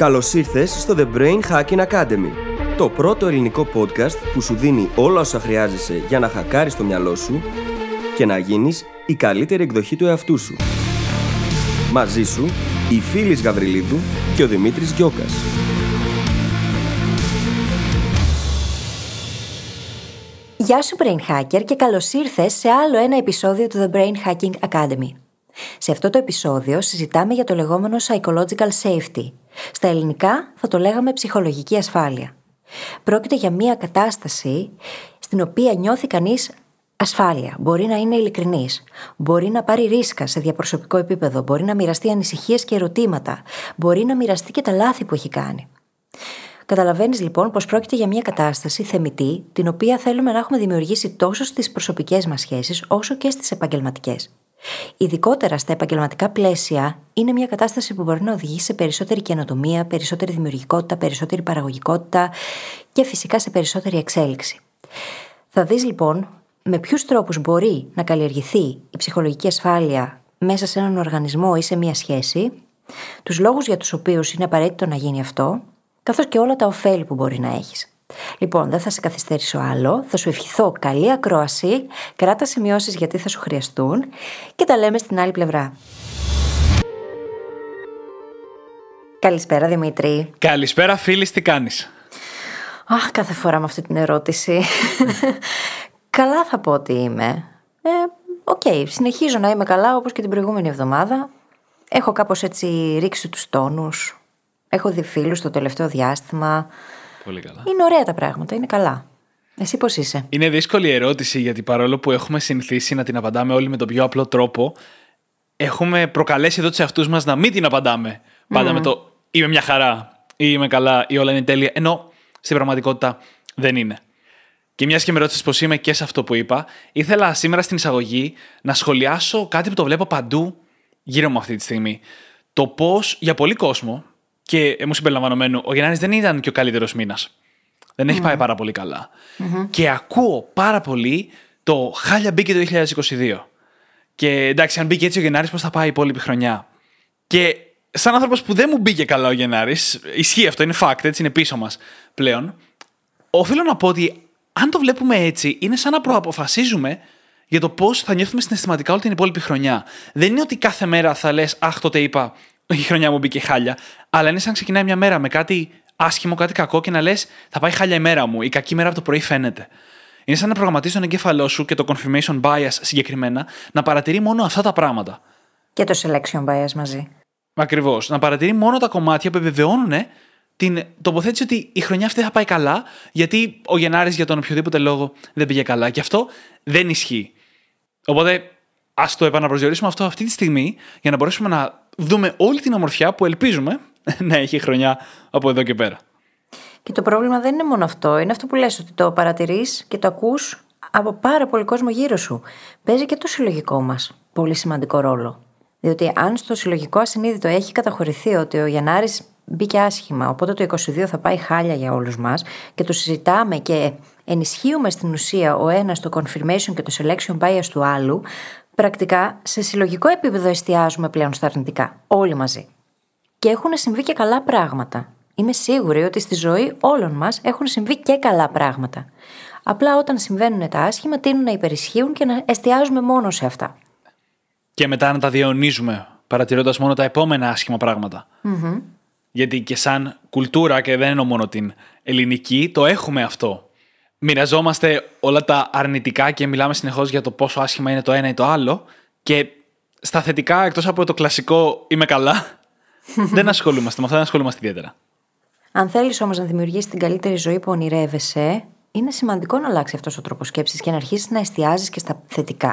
Καλώς ήρθες στο The Brain Hacking Academy, το πρώτο ελληνικό podcast που σου δίνει όλα όσα χρειάζεσαι για να χακάρεις το μυαλό σου και να γίνεις η καλύτερη εκδοχή του εαυτού σου. Μαζί σου, η Φίλης Γαβριλίδου και ο Δημήτρης Γιώκας. Γεια σου Brain Hacker και καλώς ήρθες σε άλλο ένα επεισόδιο του The Brain Hacking Academy. Σε αυτό το επεισόδιο συζητάμε για το λεγόμενο psychological safety. Στα ελληνικά θα το λέγαμε ψυχολογική ασφάλεια. Πρόκειται για μια κατάσταση στην οποία νιώθει κανείς ασφάλεια. Μπορεί να είναι ειλικρινής. Μπορεί να πάρει ρίσκα σε διαπροσωπικό επίπεδο. Μπορεί να μοιραστεί ανησυχίες και ερωτήματα. Μπορεί να μοιραστεί και τα λάθη που έχει κάνει. Καταλαβαίνεις λοιπόν πως πρόκειται για μια κατάσταση θεμητή, την οποία θέλουμε να έχουμε δημιουργήσει τόσο στις προσωπικές μας σχέσεις, όσο και στις επαγγελματικές. Ειδικότερα στα επαγγελματικά πλαίσια, είναι μια κατάσταση που μπορεί να οδηγήσει σε περισσότερη καινοτομία, περισσότερη δημιουργικότητα, περισσότερη παραγωγικότητα και φυσικά σε περισσότερη εξέλιξη. Θα δεις λοιπόν με ποιους τρόπους μπορεί να καλλιεργηθεί η ψυχολογική ασφάλεια μέσα σε έναν οργανισμό ή σε μια σχέση, τους λόγους για τους οποίους είναι απαραίτητο να γίνει αυτό, καθώς και όλα τα ωφέλη που μπορεί να έχεις. Λοιπόν, δεν θα σε καθυστερήσω άλλο. Θα σου ευχηθώ καλή ακρόαση. Κράτα σημειώσεις γιατί θα σου χρειαστούν. Και τα λέμε στην άλλη πλευρά. Καλησπέρα Δημήτρη. Καλησπέρα φίλη, τι κάνεις; Αχ, κάθε φορά με αυτή την ερώτηση. καλά θα πω ότι είμαι. Ε, OK, okay, συνεχίζω να είμαι καλά όπως και την προηγούμενη εβδομάδα. Έχω κάπως έτσι ρίξει τους τόνους. Έχω δει φίλους το τελευταίο διάστημα. Πολύ καλά. Είναι ωραία τα πράγματα, είναι καλά. Εσύ πώς είσαι; Είναι δύσκολη ερώτηση γιατί παρόλο που έχουμε συνηθίσει να την απαντάμε όλοι με τον πιο απλό τρόπο, έχουμε προκαλέσει εδώ τους εαυτούς μας να μην την απαντάμε. Πάντα με το είμαι μια χαρά ή είμαι καλά ή όλα είναι τέλεια. Ενώ στην πραγματικότητα δεν είναι. Και μιας και με ρώτησες πώς είμαι και σε αυτό που είπα, ήθελα σήμερα στην εισαγωγή να σχολιάσω κάτι που το βλέπω παντού γύρω μου αυτή τη στιγμή. Το πώς για πολύ κόσμο, και μου συμπεριλαμβανομένου, ο Γεννάρη δεν ήταν και ο καλύτερος μήνας. Δεν έχει πάει πάρα πολύ Και ακούω πάρα πολύ το χάλια μπήκε το 2022. Και εντάξει, αν μπήκε έτσι ο Γενάρης, πώς θα πάει η υπόλοιπη χρονιά. Και σαν άνθρωπος που δεν μου μπήκε καλά ο Γενάρης, ισχύει αυτό, είναι fact, έτσι είναι πίσω μας πλέον. Οφείλω να πω ότι αν το βλέπουμε έτσι, είναι σαν να προαποφασίζουμε για το πώς θα νιώθουμε συναισθηματικά όλη την υπόλοιπη χρονιά. Δεν είναι ότι κάθε μέρα θα λες, Αχ, τότε είπα, η χρονιά μου μπήκε χάλια. Αλλά είναι σαν ξεκινάει μια μέρα με κάτι άσχημο, κάτι κακό και να λες, Θα πάει χάλια η μέρα μου. Η κακή μέρα από το πρωί φαίνεται. Είναι σαν να προγραμματίζεις τον εγκέφαλό σου και το confirmation bias συγκεκριμένα να παρατηρεί μόνο αυτά τα πράγματα. Και το selection bias μαζί. Ακριβώς. Να παρατηρεί μόνο τα κομμάτια που επιβεβαιώνουν την τοποθέτηση ότι η χρονιά αυτή θα πάει καλά, γιατί ο Γενάρης για τον οποιοδήποτε λόγο δεν πήγε καλά. Και αυτό δεν ισχύει. Οπότε ας το επαναπροσδιορίσουμε αυτό αυτή τη στιγμή για να μπορέσουμε να δούμε όλη την ομορφιά που ελπίζουμε να έχει η χρονιά από εδώ και πέρα. Και το πρόβλημα δεν είναι μόνο αυτό. Είναι αυτό που λες ότι το παρατηρείς και το ακούς από πάρα πολύ κόσμο γύρω σου. Παίζει και το συλλογικό μας πολύ σημαντικό ρόλο. Διότι αν στο συλλογικό ασυνείδητο έχει καταχωρηθεί ότι ο Γενάρη μπήκε άσχημα, οπότε το 22 θα πάει χάλια για όλους μας και το συζητάμε και ενισχύουμε στην ουσία ο ένας το confirmation και το selection bias του άλλου, πρακτικά σε συλλογικό επίπεδο εστιάζουμε πλέον στα αρνητικά, όλοι μαζί. Και έχουν συμβεί και καλά πράγματα. Είμαι σίγουρη ότι στη ζωή όλων μας έχουν συμβεί και καλά πράγματα. Απλά όταν συμβαίνουν τα άσχημα τείνουν να υπερισχύουν και να εστιάζουμε μόνο σε αυτά. Και μετά να τα διαιωνίζουμε, παρατηρώντας μόνο τα επόμενα άσχημα γιατί και σαν κουλτούρα, και δεν εννοώ μόνο την ελληνική, το έχουμε αυτό. Μοιραζόμαστε όλα τα αρνητικά και μιλάμε συνεχώς για το πόσο άσχημα είναι το ένα ή το άλλο. Και στα θετικά, εκτός από το κλασικό είμαι καλά, δεν ασχολούμαστε με αυτό, δεν ασχολούμαστε ιδιαίτερα. Αν θέλεις όμως να δημιουργήσεις την καλύτερη ζωή που ονειρεύεσαι, είναι σημαντικό να αλλάξει αυτός ο τρόπος σκέψης και να αρχίσεις να εστιάζεις και στα θετικά.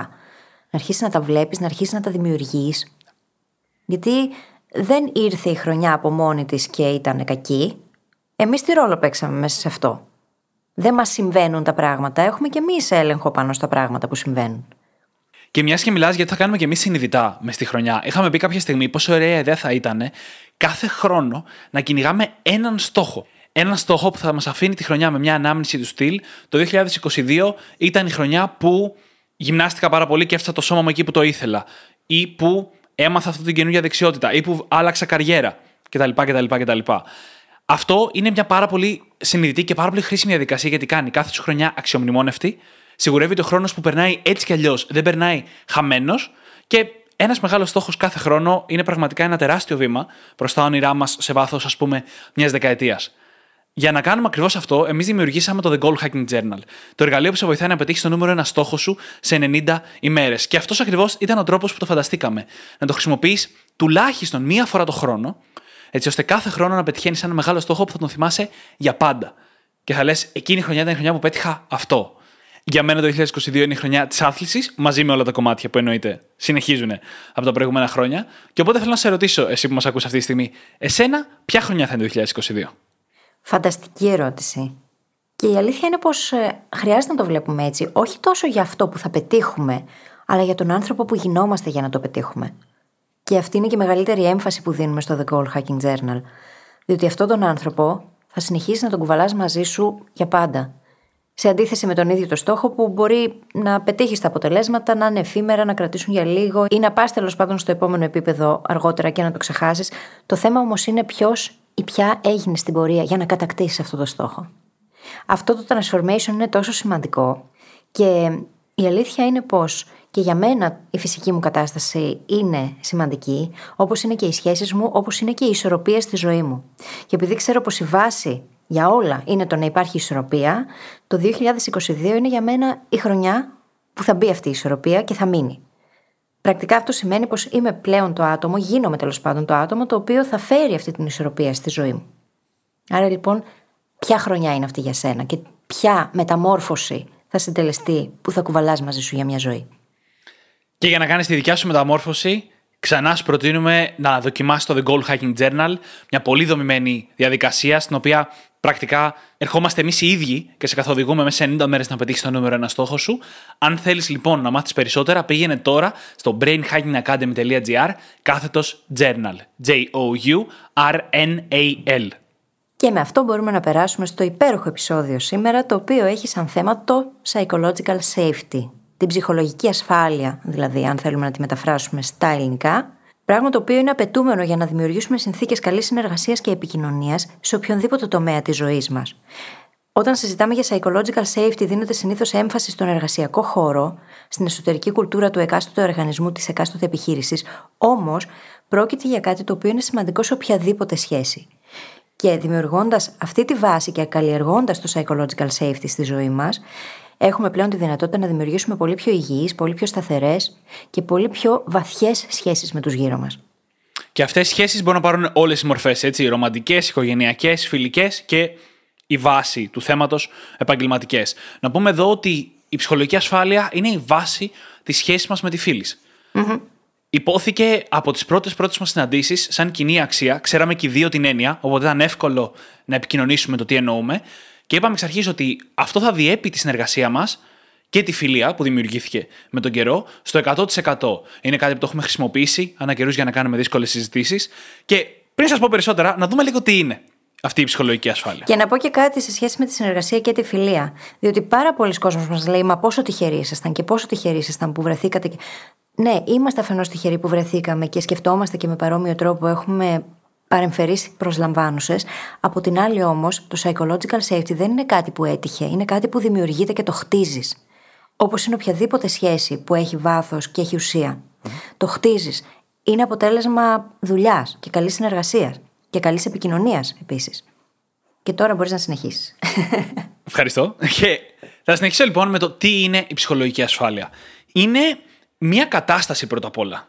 Να αρχίσεις να τα βλέπεις, να αρχίσεις να τα δημιουργείς. Γιατί δεν ήρθε η χρονιά από μόνη της και ήταν κακή. Εμείς τι ρόλο παίξαμε μέσα σε αυτό; Δεν μας συμβαίνουν τα πράγματα. Έχουμε και εμείς έλεγχο πάνω στα πράγματα που συμβαίνουν. Και μιας και μιλάς γιατί θα κάνουμε και εμείς συνειδητά μες στη χρονιά. Είχαμε πει κάποια στιγμή πόσο ωραία ιδέα θα ήταν κάθε χρόνο να κυνηγάμε έναν στόχο. Έναν στόχο που θα μας αφήνει τη χρονιά με μια ανάμνηση του στυλ. Το 2022 ήταν η χρονιά που γυμνάστηκα πάρα πολύ και έφτασα το σώμα μου εκεί που το ήθελα. Ή που έμαθα αυτή την καινούργια δεξιότητα ή που άλλαξα καριέρα. κτλ. κτλ, κτλ. Αυτό είναι μια πάρα πολύ συνειδητή και πάρα πολύ χρήσιμη διαδικασία γιατί κάνει κάθε σου χρονιά αξιομνημόνευτη. Σιγουρεύει ότι ο χρόνος που περνάει έτσι κι αλλιώς δεν περνάει χαμένος και ένας μεγάλος στόχος κάθε χρόνο είναι πραγματικά ένα τεράστιο βήμα προς τα όνειρά μας σε βάθος, ας πούμε, μιας δεκαετίας. Για να κάνουμε ακριβώς αυτό, εμείς δημιουργήσαμε το The Goal Hacking Journal. Το εργαλείο που σε βοηθάει να πετύχεις το νούμερο ένα στόχο σου σε 90 ημέρες. Και αυτός ακριβώς ήταν ο τρόπος που το φανταστήκαμε. Να το χρησιμοποιείς τουλάχιστον μία φορά το χρόνο, έτσι ώστε κάθε χρόνο να πετυχαίνεις ένα μεγάλο στόχο που θα τον θυμάσαι για πάντα. Και θα λες, εκείνη η χρονιά ήταν η χρονιά που πέτυχα αυτό. Για μένα το 2022 είναι η χρονιά της άθλησης, μαζί με όλα τα κομμάτια που εννοείται συνεχίζουν από τα προηγούμενα χρόνια. Και οπότε θέλω να σε ρωτήσω, εσύ που μας ακούς αυτή τη στιγμή, εσένα, ποια χρονιά θα είναι το 2022. Φανταστική ερώτηση. Και η αλήθεια είναι πως ε, χρειάζεται να το βλέπουμε έτσι, όχι τόσο για αυτό που θα πετύχουμε, αλλά για τον άνθρωπο που γινόμαστε για να το πετύχουμε. Και αυτή είναι και η μεγαλύτερη έμφαση που δίνουμε στο The Goal Hacking Journal. Διότι αυτόν τον άνθρωπο θα συνεχίσει να τον κουβαλάς μαζί σου για πάντα. Σε αντίθεση με τον ίδιο το στόχο που μπορεί να πετύχει τα αποτελέσματα, να είναι εφήμερα, να κρατήσουν για λίγο ή να πας τέλος πάντων στο επόμενο επίπεδο αργότερα και να το ξεχάσεις. Το θέμα όμως είναι ποιος ή ποια έγινε στην πορεία για να κατακτήσεις αυτό το στόχο. Αυτό το transformation είναι τόσο σημαντικό και η αλήθεια είναι πως και για μένα η φυσική μου κατάσταση είναι σημαντική, όπως είναι και οι σχέσεις μου, όπως είναι και η ισορροπία στη ζωή μου. Και επειδή ξέρω πως η βάση για όλα είναι το να υπάρχει ισορροπία, το 2022 είναι για μένα η χρονιά που θα μπει αυτή η ισορροπία και θα μείνει. Πρακτικά αυτό σημαίνει πως είμαι πλέον το άτομο, γίνομαι τέλος πάντων το άτομο, το οποίο θα φέρει αυτή την ισορροπία στη ζωή μου. Άρα λοιπόν, ποια χρονιά είναι αυτή για σένα και ποια μεταμόρφωση θα συντελεστεί που θα κουβαλάς μαζί σου για μια ζωή; Και για να κάνεις τη δικιά σου μεταμόρφωση, ξανά σου προτείνουμε να δοκιμάσεις το The Goal Hacking Journal, μια πολύ δομημένη διαδικασία στην οποία πρακτικά ερχόμαστε εμείς οι ίδιοι και σε καθοδηγούμε μέσα σε 90 μέρες να πετύχεις το νούμερο ένα στόχο σου. Αν θέλεις λοιπόν να μάθεις περισσότερα, πήγαινε τώρα στο brainhackingacademy.gr κάθετος journal. J-O-U-R-N-A-L. Και με αυτό μπορούμε να περάσουμε στο υπέροχο επεισόδιο σήμερα, το οποίο έχει σαν θέμα το psychological safety. Την ψυχολογική ασφάλεια, δηλαδή, αν θέλουμε να τη μεταφράσουμε στα ελληνικά, Πράγμα το οποίο είναι απαιτούμενο για να δημιουργήσουμε συνθήκες καλής συνεργασίας και επικοινωνίας σε οποιονδήποτε τομέα της ζωής μας. Όταν συζητάμε για psychological safety, δίνεται συνήθως έμφαση στον εργασιακό χώρο, στην εσωτερική κουλτούρα του εκάστοτε οργανισμού της εκάστοτε επιχείρησης. Όμως, πρόκειται για κάτι το οποίο είναι σημαντικό σε οποιαδήποτε σχέση. Και δημιουργώντας αυτή τη βάση και καλλιεργώντας το psychological safety στη ζωή μας, έχουμε πλέον τη δυνατότητα να δημιουργήσουμε πολύ πιο υγιείς, πολύ πιο σταθερές και πολύ πιο βαθιές σχέσεις με τους γύρω μας. Και αυτές οι σχέσεις μπορούν να πάρουν όλες τις μορφές, έτσι, ρομαντικές, οικογενειακές, φιλικές και η βάση του θέματος επαγγελματικές. Να πούμε εδώ ότι η ψυχολογική ασφάλεια είναι η βάση της σχέσης μας με τη φίλης. Mm-hmm. Υπόθηκε από τις πρώτες πρώτες μας συναντήσεις σαν κοινή αξία. Ξέραμε και οι δύο την έννοια, οπότε ήταν εύκολο να επικοινωνήσουμε το τι εννοούμε. Και είπαμε εξ αρχής ότι αυτό θα διέπει τη συνεργασία μας και τη φιλία που δημιουργήθηκε με τον καιρό στο 100%. Είναι κάτι που το έχουμε χρησιμοποιήσει ανά καιρούς για να κάνουμε δύσκολες συζητήσεις. Και πριν σας πω περισσότερα, να δούμε λίγο τι είναι αυτή η ψυχολογική ασφάλεια. Και να πω και κάτι σε σχέση με τη συνεργασία και τη φιλία. Διότι πάρα πολλοί κόσμοι μας λέει, Μα πόσο τυχεροί ήσασταν και πόσο τυχεροί ήσασταν που βρεθήκατε. Ναι, είμαστε αφενός τυχεροί που βρεθήκαμε και σκεφτόμαστε και με παρόμοιο τρόπο έχουμε παρεμφερείς προσλαμβάνουσες. Από την άλλη όμως, το psychological safety δεν είναι κάτι που έτυχε, είναι κάτι που δημιουργείται και το χτίζεις. Όπως είναι οποιαδήποτε σχέση που έχει βάθος και έχει ουσία. Το χτίζεις. Είναι αποτέλεσμα δουλειάς και καλής συνεργασίας και καλής επικοινωνίας επίσης. Και τώρα μπορείς να συνεχίσεις. Ευχαριστώ. Και θα συνεχίσω λοιπόν με το τι είναι η ψυχολογική ασφάλεια. Είναι μια κατάσταση πρώτα απ' όλα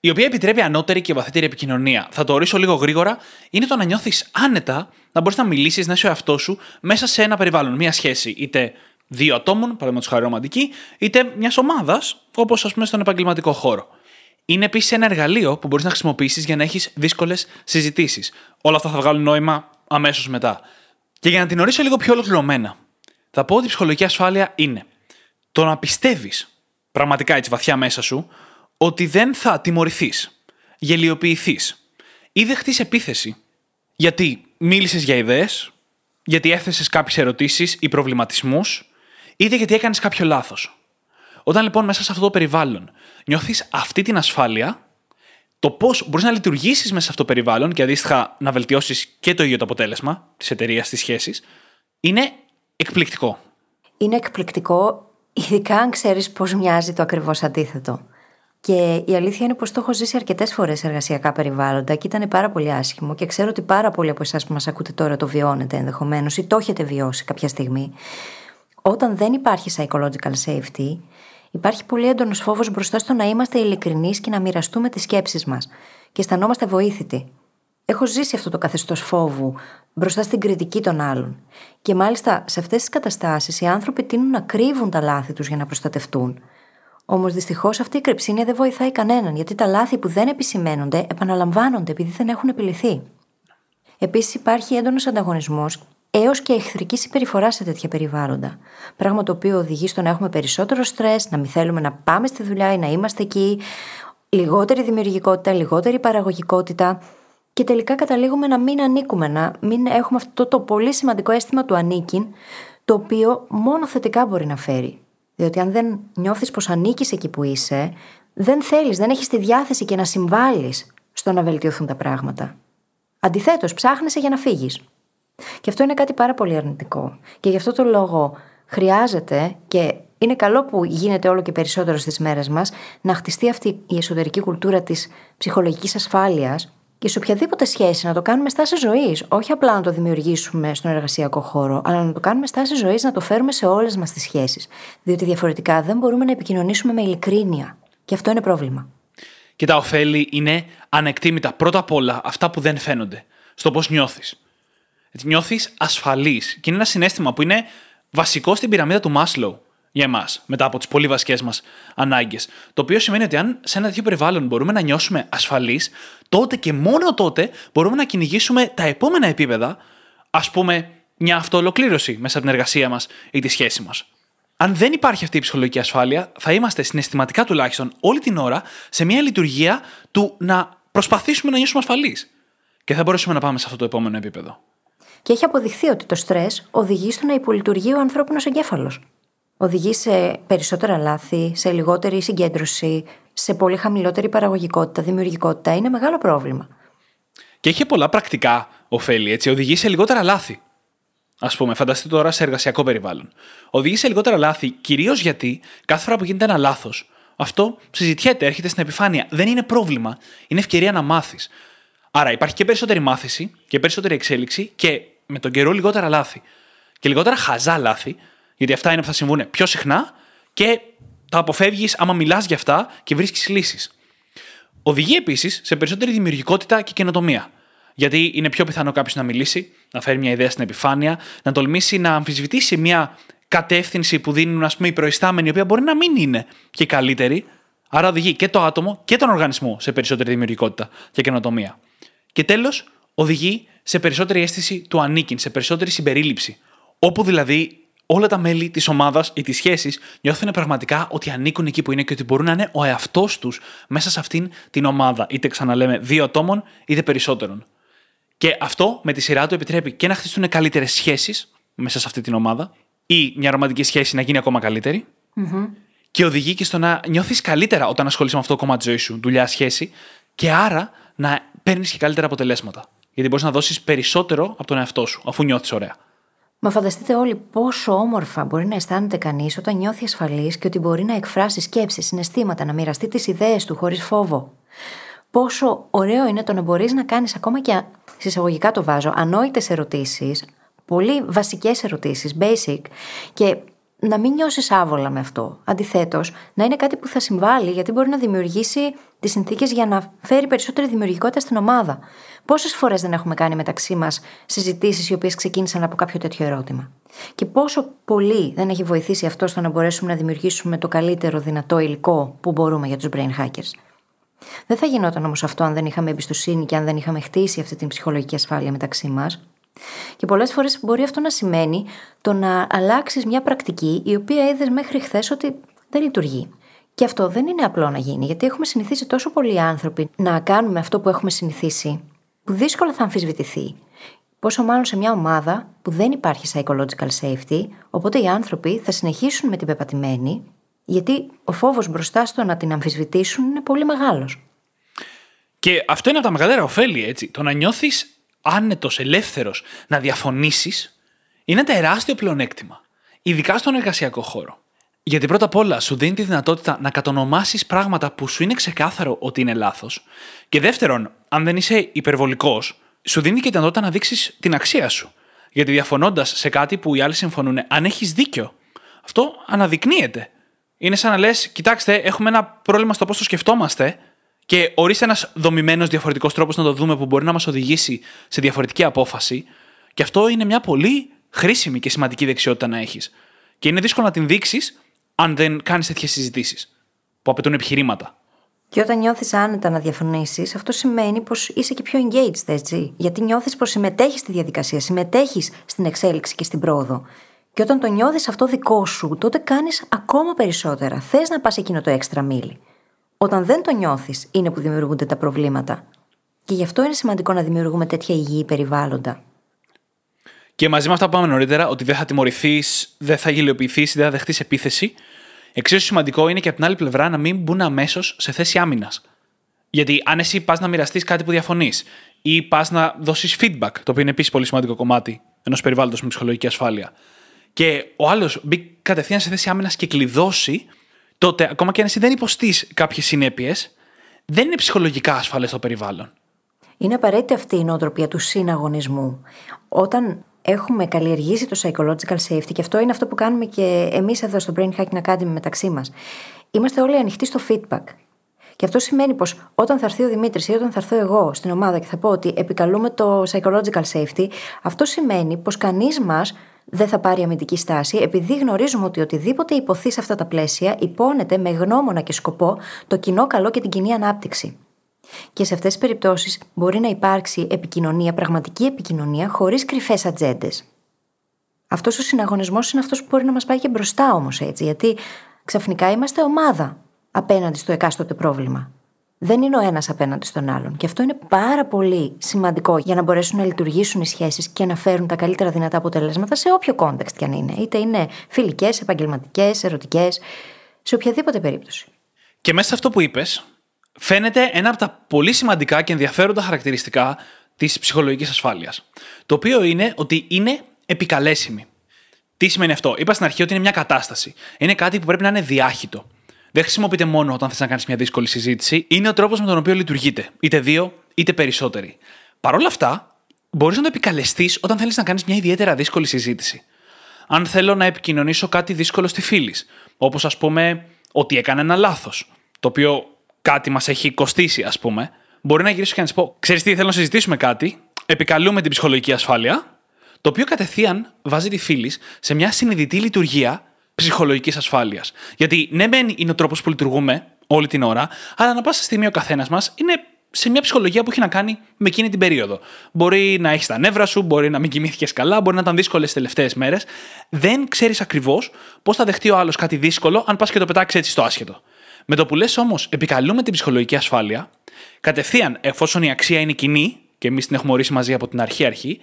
η οποία επιτρέπει ανώτερη και βαθύτερη επικοινωνία. Θα το ορίσω λίγο γρήγορα. Είναι το να νιώθεις άνετα να μπορείς να μιλήσεις, να είσαι ο εαυτός σου μέσα σε ένα περιβάλλον, μια σχέση. Είτε δύο ατόμων, παραδείγματος χάρη ρομαντική, είτε μιας ομάδας, όπως ας πούμε στον επαγγελματικό χώρο. Είναι επίσης ένα εργαλείο που μπορείς να χρησιμοποιήσεις για να έχεις δύσκολες συζητήσεις. Όλα αυτά θα βγάλουν νόημα αμέσως μετά. Και για να την ορίσω λίγο πιο ολοκληρωμένα, θα πω ότι η ψυχολογική ασφάλεια είναι το να πιστεύεις πραγματικά έτσι βαθιά μέσα σου ότι δεν θα τιμωρηθείς, γελιοποιηθείς ή δεχτεί επίθεση γιατί μίλησες για ιδέες, γιατί έθεσες κάποιες ερωτήσεις ή προβληματισμούς, είτε γιατί έκανες κάποιο λάθος. Όταν λοιπόν μέσα σε αυτό το περιβάλλον νιώθεις αυτή την ασφάλεια, το πώς μπορείς να λειτουργήσεις μέσα σε αυτό το περιβάλλον και αντίστοιχα να βελτιώσεις και το ίδιο το αποτέλεσμα της εταιρείας, της σχέσης, είναι εκπληκτικό. Είναι εκπληκτικό, ειδικά αν ξέρεις πώς μοιάζει το ακριβώς αντίθετο. Και η αλήθεια είναι πως το έχω ζήσει αρκετές φορές σε εργασιακά περιβάλλοντα και ήταν πάρα πολύ άσχημο και ξέρω ότι πάρα πολλοί από εσάς που μας ακούτε τώρα το βιώνετε ενδεχομένως ή το έχετε βιώσει κάποια στιγμή. Όταν δεν υπάρχει psychological safety, υπάρχει πολύ έντονος φόβος μπροστά στο να είμαστε ειλικρινείς και να μοιραστούμε τις σκέψεις μας και αισθανόμαστε βοήθητοι. Έχω ζήσει αυτό το καθεστώς φόβου μπροστά στην κριτική των άλλων. Και μάλιστα σε αυτές τις καταστάσεις οι άνθρωποι τείνουν να κρύβουν τα λάθη τους για να προστατευτούν. Όμως δυστυχώς αυτή η κρυψίνια δεν βοηθάει κανέναν, γιατί τα λάθη που δεν επισημαίνονται επαναλαμβάνονται επειδή δεν έχουν επιληθεί. Επίσης υπάρχει έντονος ανταγωνισμός έως και εχθρική συμπεριφορά σε τέτοια περιβάλλοντα. Πράγμα το οποίο οδηγεί στο να έχουμε περισσότερο στρες, να μην θέλουμε να πάμε στη δουλειά ή να είμαστε εκεί, λιγότερη δημιουργικότητα, λιγότερη παραγωγικότητα και τελικά καταλήγουμε να μην ανήκουμε, να μην έχουμε αυτό το πολύ σημαντικό αίσθημα του ανήκειν, το οποίο μόνο θετικά μπορεί να φέρει. Διότι αν δεν νιώθεις πως ανήκεις εκεί που είσαι, δεν θέλεις, δεν έχεις τη διάθεση και να συμβάλλεις στο να βελτιωθούν τα πράγματα. Αντιθέτως, ψάχνεσαι για να φύγεις. Και αυτό είναι κάτι πάρα πολύ αρνητικό. Και γι' αυτό το λόγο χρειάζεται και είναι καλό που γίνεται όλο και περισσότερο στις μέρες μας να χτιστεί αυτή η εσωτερική κουλτούρα της ψυχολογικής ασφάλειας και σε οποιαδήποτε σχέση να το κάνουμε στάση ζωής. Όχι απλά να το δημιουργήσουμε στον εργασιακό χώρο, αλλά να το κάνουμε στάση ζωής, να το φέρουμε σε όλες μας τις σχέσεις. Διότι διαφορετικά δεν μπορούμε να επικοινωνήσουμε με ειλικρίνεια. Και αυτό είναι πρόβλημα. Και τα ωφέλη είναι ανεκτήμητα. Πρώτα απ' όλα αυτά που δεν φαίνονται. Στο πώς νιώθεις. Νιώθεις ασφαλής. Και είναι ένα συνέστημα που είναι βασικό στην πυραμίδα του Μάσλοου για εμάς, μετά από τις πολύ βασικές μας ανάγκες. Το οποίο σημαίνει ότι αν σε ένα τέτοιο περιβάλλον μπορούμε να νιώσουμε ασφαλείς, τότε και μόνο τότε μπορούμε να κυνηγήσουμε τα επόμενα επίπεδα, ας πούμε, μια αυτοολοκλήρωση μέσα από την εργασία μας ή τη σχέση μας. Αν δεν υπάρχει αυτή η ψυχολογική ασφάλεια, θα είμαστε συναισθηματικά τουλάχιστον όλη την ώρα σε μια λειτουργία του να προσπαθήσουμε να νιώσουμε ασφαλείς. Και θα μπορέσουμε να πάμε σε αυτό το επόμενο επίπεδο. Και έχει αποδειχθεί ότι το στρες οδηγεί στο να υπολειτουργεί ο ανθρώπινος εγκέφαλος οδηγεί σε περισσότερα λάθη, σε λιγότερη συγκέντρωση, σε πολύ χαμηλότερη παραγωγικότητα, δημιουργικότητα. Είναι μεγάλο πρόβλημα. Και έχει πολλά πρακτικά ωφέλη, έτσι. Οδηγεί σε λιγότερα λάθη. Α πούμε, φανταστείτε τώρα σε εργασιακό περιβάλλον. Οδηγεί σε λιγότερα λάθη, κυρίως γιατί κάθε φορά που γίνεται ένα λάθος, αυτό συζητιέται, έρχεται στην επιφάνεια. Δεν είναι πρόβλημα. Είναι ευκαιρία να μάθεις. Άρα υπάρχει και περισσότερη μάθηση και περισσότερη εξέλιξη και με τον καιρό λιγότερα λάθη. Και λιγότερα χαζά λάθη, γιατί αυτά είναι που θα συμβούν πιο συχνά και τα αποφεύγεις άμα μιλάς για αυτά και βρίσκεις λύσεις. Οδηγεί επίσης σε περισσότερη δημιουργικότητα και καινοτομία. Γιατί είναι πιο πιθανό κάποιος να μιλήσει, να φέρει μια ιδέα στην επιφάνεια, να τολμήσει να αμφισβητήσει μια κατεύθυνση που δίνουν ας πούμε, οι προϊστάμενοι, η οποία μπορεί να μην είναι και καλύτερη. Άρα οδηγεί και το άτομο και τον οργανισμό σε περισσότερη δημιουργικότητα και καινοτομία. Και τέλος, οδηγεί σε περισσότερη αίσθηση του ανήκειν, σε περισσότερη συμπερίληψη. Όπου δηλαδή όλα τα μέλη της ομάδας ή τη σχέση νιώθουν πραγματικά ότι ανήκουν εκεί που είναι και ότι μπορούν να είναι ο εαυτός τους μέσα σε αυτήν την ομάδα. Είτε ξαναλέμε δύο ατόμων, είτε περισσότερων. Και αυτό με τη σειρά του επιτρέπει και να χτιστούν καλύτερες σχέσεις μέσα σε αυτή την ομάδα, ή μια ρομαντική σχέση να γίνει ακόμα και οδηγεί και στο να νιώθεις καλύτερα όταν ασχολείσαι με αυτό το κομμάτι της ζωής σου, δουλειά, σχέση, και άρα να παίρνεις και καλύτερα αποτελέσματα. Γιατί μπορείς να δώσεις περισσότερο από τον εαυτό σου, αφού νιώθεις ωραία. Μα φανταστείτε όλοι πόσο όμορφα μπορεί να αισθάνεται κανείς όταν νιώθει ασφαλής και ότι μπορεί να εκφράσει σκέψεις, συναισθήματα, να μοιραστεί τις ιδέες του χωρίς φόβο. Πόσο ωραίο είναι το να μπορείς να κάνεις ακόμα και συσσαγωγικά το βάζω, ανόητες ερωτήσεις, πολύ βασικές ερωτήσεις, basic, και να μην νιώσεις άβολα με αυτό. Αντιθέτως, να είναι κάτι που θα συμβάλλει γιατί μπορεί να δημιουργήσει τις συνθήκες για να φέρει περισσότερη δημιουργικότητα στην ομάδα. Πόσες φορές δεν έχουμε κάνει μεταξύ μας συζητήσεις οι οποίες ξεκίνησαν από κάποιο τέτοιο ερώτημα; Και πόσο πολύ δεν έχει βοηθήσει αυτό στο να μπορέσουμε να δημιουργήσουμε το καλύτερο δυνατό υλικό που μπορούμε για τους brain hackers; Δεν θα γινόταν όμως αυτό αν δεν είχαμε εμπιστοσύνη και αν δεν είχαμε χτίσει αυτή την ψυχολογική ασφάλεια μεταξύ μας. Και πολλές φορές μπορεί αυτό να σημαίνει το να αλλάξεις μια πρακτική η οποία είδες μέχρι χθες ότι δεν λειτουργεί. Και αυτό δεν είναι απλό να γίνει, γιατί έχουμε συνηθίσει τόσο πολλοί άνθρωποι να κάνουμε αυτό που έχουμε συνηθίσει, που δύσκολα θα αμφισβητηθεί. Πόσο μάλλον σε μια ομάδα που δεν υπάρχει psychological safety, οπότε οι άνθρωποι θα συνεχίσουν με την πεπατημένη, γιατί ο φόβος μπροστά στο να την αμφισβητήσουν είναι πολύ μεγάλος. Και αυτό είναι από τα μεγαλύτερα ωφέλη, έτσι. Το να νιώθεις άνετος, ελεύθερος, να διαφωνήσεις, είναι ένα τεράστιο πλεονέκτημα. Ειδικά στον εργασιακό χώρο. Γιατί πρώτα απ' όλα σου δίνει τη δυνατότητα να κατονομάσεις πράγματα που σου είναι ξεκάθαρο ότι είναι λάθος. Και δεύτερον, αν δεν είσαι υπερβολικός, σου δίνει και τη δυνατότητα να δείξεις την αξία σου. Γιατί διαφωνώντας σε κάτι που οι άλλοι συμφωνούν, αν έχεις δίκιο, αυτό αναδεικνύεται. Είναι σαν να λες: Κοιτάξτε, έχουμε ένα πρόβλημα στο πώς το σκεφτόμαστε και ορίστε ένας δομημένος διαφορετικός τρόπος να το δούμε που μπορεί να μας οδηγήσει σε διαφορετική απόφαση. Και αυτό είναι μια πολύ χρήσιμη και σημαντική δεξιότητα να έχεις. Και είναι δύσκολο να την δείξεις αν δεν κάνεις τέτοιες συζητήσεις που απαιτούν επιχειρήματα. Και όταν νιώθεις άνετα να διαφωνήσεις, αυτό σημαίνει πως είσαι και πιο engaged, έτσι. Γιατί νιώθεις πως συμμετέχεις στη διαδικασία, συμμετέχεις στην εξέλιξη και στην πρόοδο. Και όταν το νιώθεις αυτό δικό σου, τότε κάνεις ακόμα περισσότερα. Θες να πας εκείνο το έξτρα μίλι. Όταν δεν το νιώθεις, είναι που δημιουργούνται τα προβλήματα. Και γι' αυτό είναι σημαντικό να δημιουργούμε τέτοια υγιή περιβάλλοντα. Και μαζί με αυτά που είπαμε νωρίτερα, ότι δεν θα τιμωρηθείς, δεν θα γελιοποιηθείς, δεν θα δεχτείς επίθεση, εξίσου σημαντικό είναι και από την άλλη πλευρά να μην μπουν αμέσως σε θέση άμυνας. Γιατί αν εσύ πας να μοιραστείς κάτι που διαφωνείς ή πας να δώσεις feedback, το οποίο είναι επίσης πολύ σημαντικό κομμάτι ενός περιβάλλοντος με ψυχολογική ασφάλεια, και ο άλλος μπει κατευθείαν σε θέση άμυνας και κλειδώσει, τότε ακόμα και αν εσύ δεν υποστείς κάποιες συνέπειες, δεν είναι ψυχολογικά ασφαλές το περιβάλλον. Είναι απαραίτητη αυτή η νοοτροπία του συναγωνισμού. Όταν έχουμε καλλιεργήσει το psychological safety, και αυτό είναι αυτό που κάνουμε και εμείς εδώ στο Brain Hacking Academy μεταξύ μας, είμαστε όλοι ανοιχτοί στο feedback. Και αυτό σημαίνει πως όταν θα έρθει ο Δημήτρης ή όταν θα έρθω εγώ στην ομάδα και θα πω ότι επικαλούμε το psychological safety, αυτό σημαίνει πως κανείς μας δεν θα πάρει αμυντική στάση, επειδή γνωρίζουμε ότι οτιδήποτε ειπωθεί σε αυτά τα πλαίσια υπόνεται με γνώμονα και σκοπό το κοινό καλό και την κοινή ανάπτυξη. Και σε αυτές τις περιπτώσεις μπορεί να υπάρξει επικοινωνία, πραγματική επικοινωνία, χωρίς κρυφές ατζέντες. Αυτός ο συναγωνισμός είναι αυτός που μπορεί να μας πάει και μπροστά όμως έτσι, γιατί ξαφνικά είμαστε ομάδα απέναντι στο εκάστοτε πρόβλημα. Δεν είναι ο ένας απέναντι στον άλλον. Και αυτό είναι πάρα πολύ σημαντικό για να μπορέσουν να λειτουργήσουν οι σχέσεις και να φέρουν τα καλύτερα δυνατά αποτελέσματα σε όποιο context κι αν είναι. Είτε είναι φιλικές, επαγγελματικές, ερωτικές, σε οποιαδήποτε περίπτωση. Και μέσα σε αυτό που είπες, φαίνεται ένα από τα πολύ σημαντικά και ενδιαφέροντα χαρακτηριστικά της ψυχολογικής ασφάλειας. Το οποίο είναι ότι είναι επικαλέσιμη. Τι σημαίνει αυτό, Είπα στην αρχή ότι είναι μια κατάσταση. Είναι κάτι που πρέπει να είναι διάχυτο δεν χρησιμοποιείται μόνο όταν θες να κάνεις μια δύσκολη συζήτηση. Είναι ο τρόπος με τον οποίο λειτουργείτε. Είτε δύο, είτε περισσότεροι. Παρ' όλα αυτά, μπορείς να το επικαλεστείς όταν θέλεις να κάνεις μια ιδιαίτερα δύσκολη συζήτηση. Αν θέλω να επικοινωνήσω κάτι δύσκολο στη φίλης, όπως ας πούμε ότι έκανε ένα λάθος, το οποίο κάτι μας έχει κοστίσει, ας πούμε, μπορεί να γυρίσω και να της πω: Ξέρεις τι, θέλω να συζητήσουμε κάτι, επικαλούμε την ψυχολογική ασφάλεια, το οποίο κατευθείαν βάζει τη φίλη σε μια συνειδητή λειτουργία ψυχολογικής ασφάλειας. Γιατί ναι, μεν είναι ο τρόπος που λειτουργούμε όλη την ώρα, αλλά ανά πάσα στιγμή ο καθένας μας είναι σε μια ψυχολογία που έχει να κάνει με εκείνη την περίοδο. Μπορεί να έχεις τα νεύρα σου, μπορεί να μην κοιμήθηκες καλά, μπορεί να ήταν δύσκολες τι τελευταίες μέρες. Δεν ξέρεις ακριβώς πώς θα δεχτεί ο άλλος κάτι δύσκολο, αν πας και το πετάξεις έτσι στο άσχετο. Με το που λες όμως, επικαλούμε την ψυχολογική ασφάλεια, κατευθείαν, εφόσον η αξία είναι κοινή, και εμείς την έχουμε ορίσει μαζί από την αρχή-αρχή,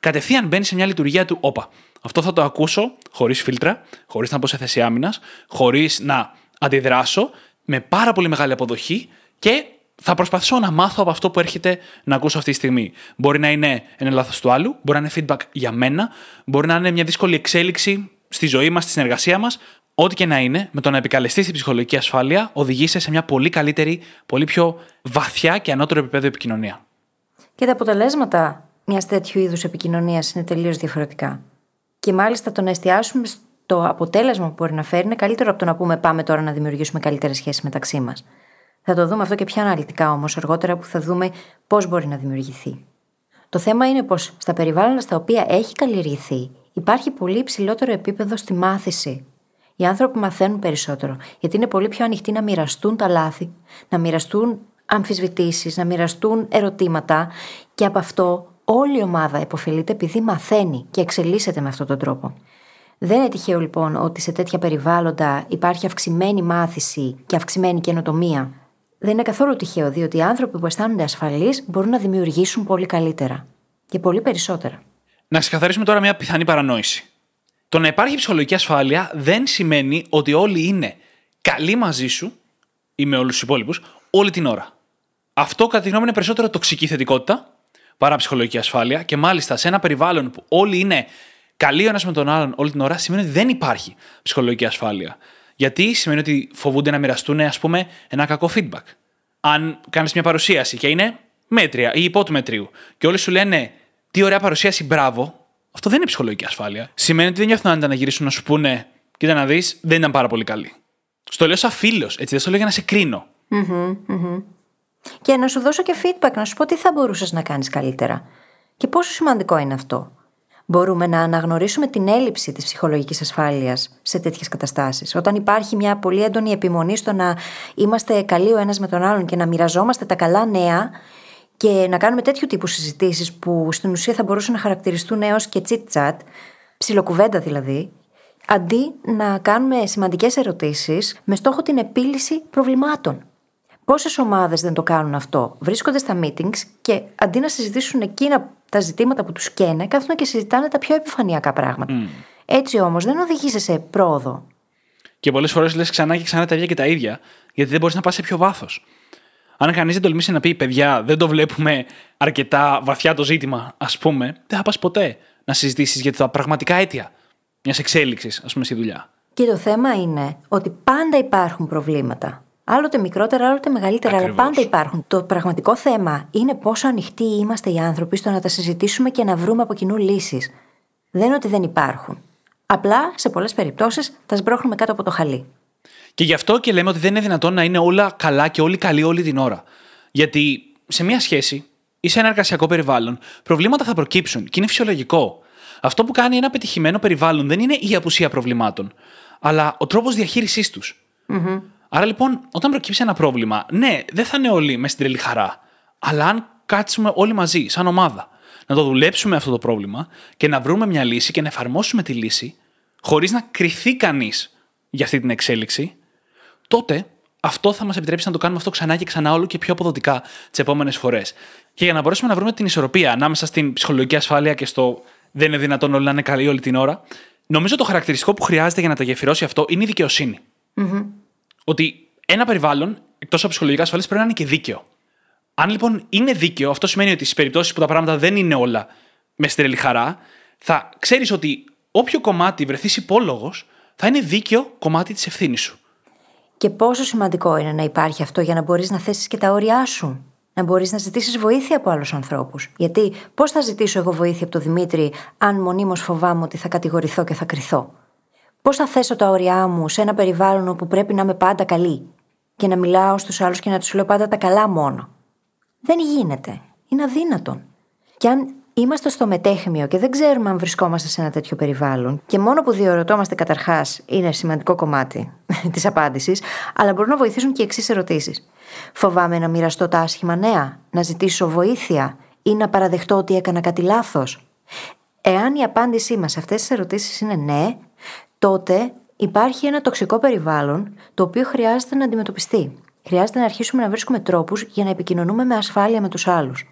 κατευθείαν μπαίνει σε μια λειτουργία του, όπα, αυτό θα το ακούσω χωρίς φίλτρα, χωρίς να μπω σε θέση άμυνας, χωρίς να αντιδράσω, με πάρα πολύ μεγάλη αποδοχή και θα προσπαθήσω να μάθω από αυτό που έρχεται να ακούσω αυτή τη στιγμή. Μπορεί να είναι ένα λάθος του άλλου, μπορεί να είναι feedback για μένα, μπορεί να είναι μια δύσκολη εξέλιξη στη ζωή μας, στη συνεργασία μας. Ό,τι και να είναι, με το να επικαλεστείς την ψυχολογική ασφάλεια, οδηγείσαι σε μια πολύ καλύτερη, πολύ πιο βαθιά και ανώτερο επίπεδο επικοινωνία. Και τα αποτελέσματα μιας τέτοιου είδους επικοινωνίας είναι τελείως διαφορετικά. Και μάλιστα το να εστιάσουμε στο αποτέλεσμα που μπορεί να φέρει είναι καλύτερο από το να πούμε πάμε τώρα να δημιουργήσουμε καλύτερες σχέσεις μεταξύ μας. Θα το δούμε αυτό και πιο αναλυτικά όμως αργότερα που θα δούμε πώς μπορεί να δημιουργηθεί. Το θέμα είναι πως στα περιβάλλοντα στα οποία έχει καλλιεργηθεί υπάρχει πολύ υψηλότερο επίπεδο στη μάθηση. Οι άνθρωποι μαθαίνουν περισσότερο, γιατί είναι πολύ πιο ανοιχτοί να μοιραστούν τα λάθη, να μοιραστούν αμφισβητήσεις, να μοιραστούν ερωτήματα και από αυτό όλη η ομάδα υποφελείται επειδή μαθαίνει και εξελίσσεται με αυτόν τον τρόπο. Δεν είναι τυχαίο λοιπόν ότι σε τέτοια περιβάλλοντα υπάρχει αυξημένη μάθηση και αυξημένη καινοτομία. Δεν είναι καθόλου τυχαίο, διότι οι άνθρωποι που αισθάνονται ασφαλείς μπορούν να δημιουργήσουν πολύ καλύτερα και πολύ περισσότερα. Να ξεκαθαρίσουμε τώρα μια πιθανή παρανόηση. Το να υπάρχει ψυχολογική ασφάλεια δεν σημαίνει ότι όλοι είναι καλοί μαζί σου ή με όλους τους υπόλοιπους όλη την ώρα. Αυτό κατά τη γνώμη είναι περισσότερο τοξική θετικότητα παρά ψυχολογική ασφάλεια και μάλιστα σε ένα περιβάλλον που όλοι είναι καλοί ο ένας με τον άλλον όλη την ώρα σημαίνει ότι δεν υπάρχει ψυχολογική ασφάλεια. Γιατί σημαίνει ότι φοβούνται να μοιραστούν, ας πούμε, ένα κακό feedback. Αν κάνεις μια παρουσίαση και είναι μέτρια ή υπό του μετρίου και όλοι σου λένε Τι ωραία παρουσίαση, μπράβο, αυτό δεν είναι ψυχολογική ασφάλεια. Σημαίνει ότι δεν νιώθουν άνετα να γυρίσουν να σου πούνε Κοίτα να δεις, δεν ήταν πάρα πολύ καλή. Στο λέω σαν φίλος, έτσι δεν στο λέω για να σε κρίνω. Και να σου δώσω και feedback, να σου πω τι θα μπορούσες να κάνεις καλύτερα. Και πόσο σημαντικό είναι αυτό. Μπορούμε να αναγνωρίσουμε την έλλειψη της ψυχολογικής ασφάλειας σε τέτοιες καταστάσεις. Όταν υπάρχει μια πολύ έντονη επιμονή στο να είμαστε καλοί ο ένας με τον άλλον και να μοιραζόμαστε τα καλά νέα και να κάνουμε τέτοιου τύπου συζητήσεις που στην ουσία θα μπορούσαν να χαρακτηριστούν έως και chit chat, ψιλοκουβέντα δηλαδή, αντί να κάνουμε σημαντικές ερωτήσεις με στόχο την επίλυση προβλημάτων. Πόσες ομάδες δεν το κάνουν αυτό, βρίσκονται στα meetings και αντί να συζητήσουν εκείνα τα ζητήματα που τους καίνε, κάθονται και συζητάνε τα πιο επιφανειακά πράγματα. Έτσι όμως δεν οδηγήσει σε πρόοδο. Και πολλές φορές λες ξανά και ξανά τα ίδια και τα ίδια, γιατί δεν μπορείς να πας σε πιο βάθος. Αν κανείς δεν τολμήσει να πει, παιδιά, δεν το βλέπουμε αρκετά βαθιά το ζήτημα, ας πούμε, δεν θα πας ποτέ να συζητήσεις για τα πραγματικά αίτια μιας εξέλιξης, ας πούμε, στη δουλειά. Και το θέμα είναι ότι πάντα υπάρχουν προβλήματα. Άλλοτε μικρότερα, άλλοτε μεγαλύτερα, Ακριβώς. αλλά πάντα υπάρχουν. Το πραγματικό θέμα είναι πόσο ανοιχτοί είμαστε οι άνθρωποι στο να τα συζητήσουμε και να βρούμε από κοινού λύσεις. Δεν είναι ότι δεν υπάρχουν. Απλά σε πολλές περιπτώσεις τα σμπρώχνουμε κάτω από το χαλί. Και γι' αυτό και λέμε ότι δεν είναι δυνατόν να είναι όλα καλά και όλοι καλοί όλη την ώρα. Γιατί σε μια σχέση ή σε ένα εργασιακό περιβάλλον, προβλήματα θα προκύψουν και είναι φυσιολογικό. Αυτό που κάνει ένα πετυχημένο περιβάλλον δεν είναι η απουσία προβλημάτων, αλλά ο τρόπος διαχείρισής τους. Άρα λοιπόν, όταν προκύψει ένα πρόβλημα, ναι, δεν θα είναι όλοι μες στην τρελή χαρά. Αλλά αν κάτσουμε όλοι μαζί, σαν ομάδα, να το δουλέψουμε αυτό το πρόβλημα και να βρούμε μια λύση και να εφαρμόσουμε τη λύση, χωρίς να κρυθεί κανείς για αυτή την εξέλιξη, τότε αυτό θα μας επιτρέψει να το κάνουμε αυτό ξανά και ξανά όλο και πιο αποδοτικά τις επόμενες φορές. Και για να μπορέσουμε να βρούμε την ισορροπία ανάμεσα στην ψυχολογική ασφάλεια και στο δεν είναι δυνατόν όλοι να είναι καλοί όλη την ώρα, νομίζω το χαρακτηριστικό που χρειάζεται για να το γεφυρώσει αυτό είναι η δικαιοσύνη. Ότι ένα περιβάλλον, εκτός από ψυχολογικά ασφαλή, πρέπει να είναι και δίκαιο. Αν λοιπόν είναι δίκαιο, αυτό σημαίνει ότι στις περιπτώσεις που τα πράγματα δεν είναι όλα με στρελή χαρά, θα ξέρεις ότι όποιο κομμάτι βρεθείς υπόλογος, θα είναι δίκαιο κομμάτι της ευθύνης σου. Και πόσο σημαντικό είναι να υπάρχει αυτό για να μπορείς να θέσεις και τα όρια σου. Να μπορείς να ζητήσεις βοήθεια από άλλους ανθρώπους. Γιατί πώς θα ζητήσω εγώ βοήθεια από τον Δημήτρη, αν μονίμως φοβάμαι ότι θα κατηγορηθώ και θα κρυθώ; Πώς θα θέσω τα όρια μου σε ένα περιβάλλον όπου πρέπει να είμαι πάντα καλή και να μιλάω στους άλλους και να τους λέω πάντα τα καλά μόνο; Δεν γίνεται. Είναι αδύνατον. Και αν είμαστε στο μετέχμιο και δεν ξέρουμε αν βρισκόμαστε σε ένα τέτοιο περιβάλλον, και μόνο που διορωτόμαστε καταρχάς είναι σημαντικό κομμάτι της απάντησης, αλλά μπορούν να βοηθήσουν και οι εξής ερωτήσεις. Φοβάμαι να μοιραστώ τα άσχημα νέα, να ζητήσω βοήθεια ή να παραδεχτώ ότι έκανα κάτι λάθος. Εάν η απάντησή μας σε αυτές τις ερωτήσεις είναι ναι, τότε υπάρχει ένα τοξικό περιβάλλον το οποίο χρειάζεται να αντιμετωπιστεί. Χρειάζεται να αρχίσουμε να βρίσκουμε τρόπους για να επικοινωνούμε με ασφάλεια με τους άλλους.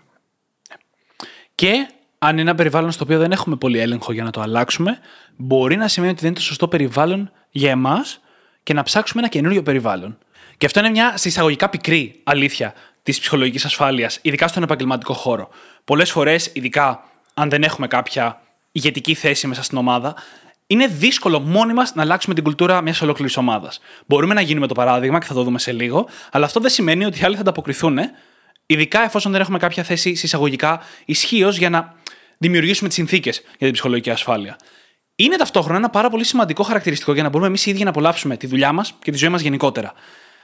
Και αν είναι ένα περιβάλλον στο οποίο δεν έχουμε πολύ έλεγχο για να το αλλάξουμε, μπορεί να σημαίνει ότι δεν είναι το σωστό περιβάλλον για εμάς και να ψάξουμε ένα καινούριο περιβάλλον. Και αυτό είναι μια συσσαγωγικά πικρή αλήθεια της ψυχολογικής ασφάλειας, ειδικά στον επαγγελματικό χώρο. Πολλές φορές, ειδικά αν δεν έχουμε κάποια ηγετική θέση μέσα στην ομάδα, είναι δύσκολο μόνοι μας να αλλάξουμε την κουλτούρα μιας ολόκληρης ομάδας. Μπορούμε να γίνουμε το παράδειγμα και θα το δούμε σε λίγο, αλλά αυτό δεν σημαίνει ότι οι άλλοι θα ανταποκριθούν, ειδικά εφόσον δεν έχουμε κάποια θέση συσσαγωγικά ισχύως για να δημιουργήσουμε τις συνθήκες για την ψυχολογική ασφάλεια. Είναι ταυτόχρονα ένα πάρα πολύ σημαντικό χαρακτηριστικό για να μπορούμε εμείς οι ίδιοι να απολαύσουμε τη δουλειά μας και τη ζωή μας γενικότερα.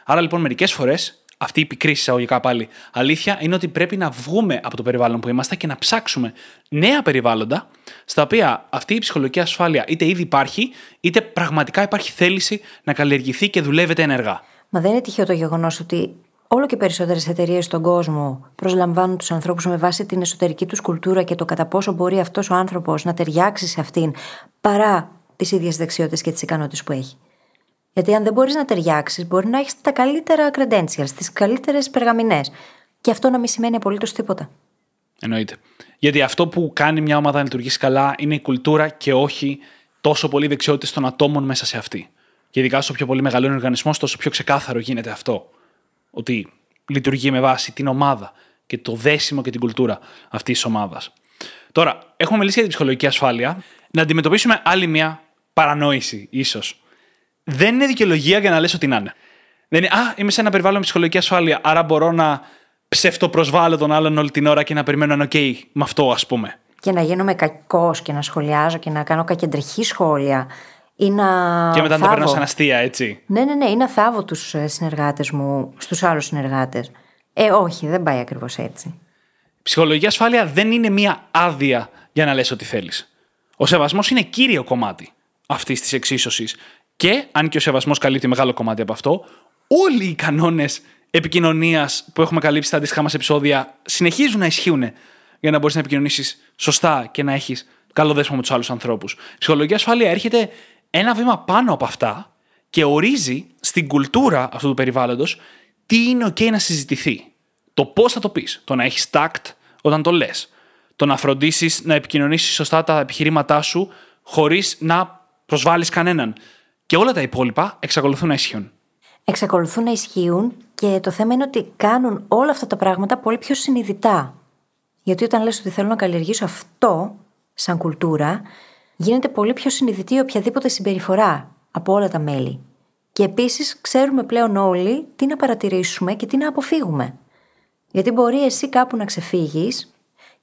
Άρα λοιπόν, μερικές φορές, αυτή η πικρή εισαγωγικά πάλι αλήθεια είναι ότι πρέπει να βγούμε από το περιβάλλον που είμαστε και να ψάξουμε νέα περιβάλλοντα στα οποία αυτή η ψυχολογική ασφάλεια είτε ήδη υπάρχει, είτε πραγματικά υπάρχει θέληση να καλλιεργηθεί και δουλεύεται ενεργά. Μα δεν είναι τυχαίο το γεγονός ότι όλο και περισσότερες εταιρείες στον κόσμο προσλαμβάνουν τους ανθρώπους με βάση την εσωτερική τους κουλτούρα και το κατά πόσο μπορεί αυτός ο άνθρωπος να ταιριάξει σε αυτήν παρά τις ίδιες δεξιότητες και τις ικανότητες που έχει. Γιατί αν δεν μπορείς να ταιριάξεις, μπορεί να έχεις τα καλύτερα credentials, τις καλύτερες περγαμηνές. Και αυτό να μην σημαίνει απολύτως τίποτα. Εννοείται. Γιατί αυτό που κάνει μια ομάδα να λειτουργήσει καλά είναι η κουλτούρα και όχι τόσο πολύ δεξιότητες των ατόμων μέσα σε αυτή. Και ειδικά όσο πιο πολύ μεγαλώνει ο οργανισμός, τόσο πιο ξεκάθαρο γίνεται αυτό. Ότι λειτουργεί με βάση την ομάδα και το δέσιμο και την κουλτούρα αυτής της ομάδας. Τώρα, έχουμε μιλήσει για την ψυχολογική ασφάλεια. Να αντιμετωπίσουμε άλλη μια παρανόηση, ίσως. Δεν είναι δικαιολογία για να λες ότι να είναι. Δεν είναι, Α, είμαι σε ένα περιβάλλον με ψυχολογική ασφάλεια, άρα μπορώ να ψευτοπροσβάλλω τον άλλον όλη την ώρα και να περιμένω ένα OK με αυτό, ας πούμε. Και να γίνομαι κακός και να σχολιάζω και να κάνω κακεντρεχή σχόλια. Ή να. Και μετά να το θάβω. περνάω σαν αστεία, έτσι. Ναι, ναι, ναι, ή να θάβω του συνεργάτες μου στους άλλους συνεργάτες. Ε, όχι, δεν πάει ακριβώς έτσι. Ψυχολογική ασφάλεια δεν είναι μία άδεια για να λες ό,τι θέλεις. Ο σεβασμός είναι κύριο κομμάτι αυτής της εξίσωσης. Και αν και ο σεβασμός καλύπτει μεγάλο κομμάτι από αυτό, όλοι οι κανόνες επικοινωνίας που έχουμε καλύψει στα αντίστοιχα μας επεισόδια συνεχίζουν να ισχύουν για να μπορείς να επικοινωνήσεις σωστά και να έχεις καλό δέσμο με τους άλλους ανθρώπους. Η ψυχολογική ασφάλεια έρχεται ένα βήμα πάνω από αυτά και ορίζει στην κουλτούρα αυτού του περιβάλλοντος τι είναι OK να συζητηθεί. Το πώς θα το πεις. Το να έχεις tact όταν το λες. Το να φροντίσεις να επικοινωνήσεις σωστά τα επιχειρήματά σου χωρίς να προσβάλλεις κανέναν. Και όλα τα υπόλοιπα εξακολουθούν να ισχύουν. Εξακολουθούν να ισχύουν και το θέμα είναι ότι κάνουν όλα αυτά τα πράγματα πολύ πιο συνειδητά. Γιατί όταν λες ότι θέλω να καλλιεργήσω αυτό σαν κουλτούρα, γίνεται πολύ πιο συνειδητή οποιαδήποτε συμπεριφορά από όλα τα μέλη. Και επίσης ξέρουμε πλέον όλοι τι να παρατηρήσουμε και τι να αποφύγουμε. Γιατί μπορεί εσύ κάπου να ξεφύγεις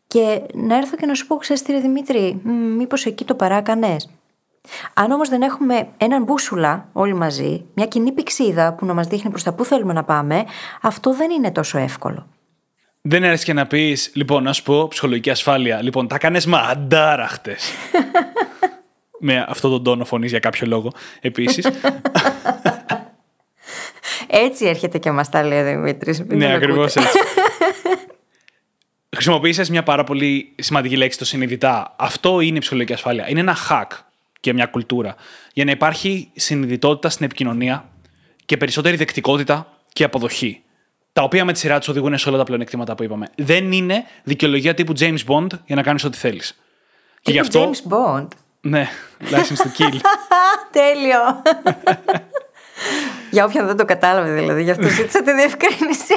και να έρθω και να σου πω, ξέρεις τι, ρε Δημήτρη, μήπως εκεί το παράκανε. Αν όμως δεν έχουμε έναν μπούσουλα όλοι μαζί, μια κοινή πηξίδα που να μας δείχνει προς τα πού θέλουμε να πάμε, αυτό δεν είναι τόσο εύκολο. Δεν έρθεις και να πεις, λοιπόν, να σου πω ψυχολογική ασφάλεια. Λοιπόν, τα κάνει μαντάραχτε. Με αυτόν τον τόνο φωνής για κάποιο λόγο. Επίσης. Έτσι έρχεται και μας τα λέει ο Δημήτρης. ναι, ακριβώς έτσι. Χρησιμοποίησες μια πάρα πολύ σημαντική λέξη, το συνειδητά. Αυτό είναι η ψυχολογική ασφάλεια. Είναι ένα hack και μια κουλτούρα. Για να υπάρχει συνειδητότητα στην επικοινωνία και περισσότερη δεκτικότητα και αποδοχή. Τα οποία με τη σειρά τους οδηγούν σε όλα τα πλεονεκτήματα που είπαμε. Δεν είναι δικαιολογία τύπου James Bond για να κάνεις ό,τι θέλεις. Και γι' αυτό. James Bond; Ναι, license to kill. Τέλειο. Για όποιον δεν το κατάλαβε δηλαδή, γι' αυτό ζήτησα τη διευκρίνηση.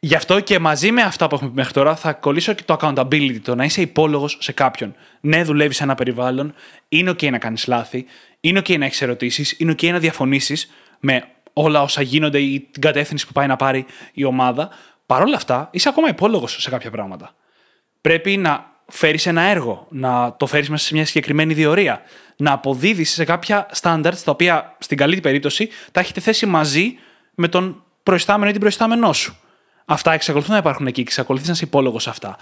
Γι' αυτό και μαζί με αυτά που έχουμε πει μέχρι τώρα θα κολλήσω και το accountability, το να είσαι υπόλογος σε κάποιον. Ναι, δουλεύεις σε ένα περιβάλλον, είναι OK να κάνεις λάθη, είναι OK να έχεις ερωτήσεις, είναι OK να διαφωνήσεις με όλα όσα γίνονται ή την κατεύθυνση που πάει να πάρει η ομάδα. Παρ' όλα αυτά, είσαι ακόμα υπόλογος σε κάποια πράγματα. Πρέπει να φέρεις ένα έργο, να το φέρεις μέσα σε μια συγκεκριμένη διορία, να αποδίδεις σε κάποια standards τα οποία στην καλή περίπτωση τα έχετε θέσει μαζί με τον προϊστάμενο ή την προϊστάμενό σου. Αυτά εξακολουθούν να υπάρχουν εκεί και εξακολουθεί να είσαι υπόλογος σε αυτά.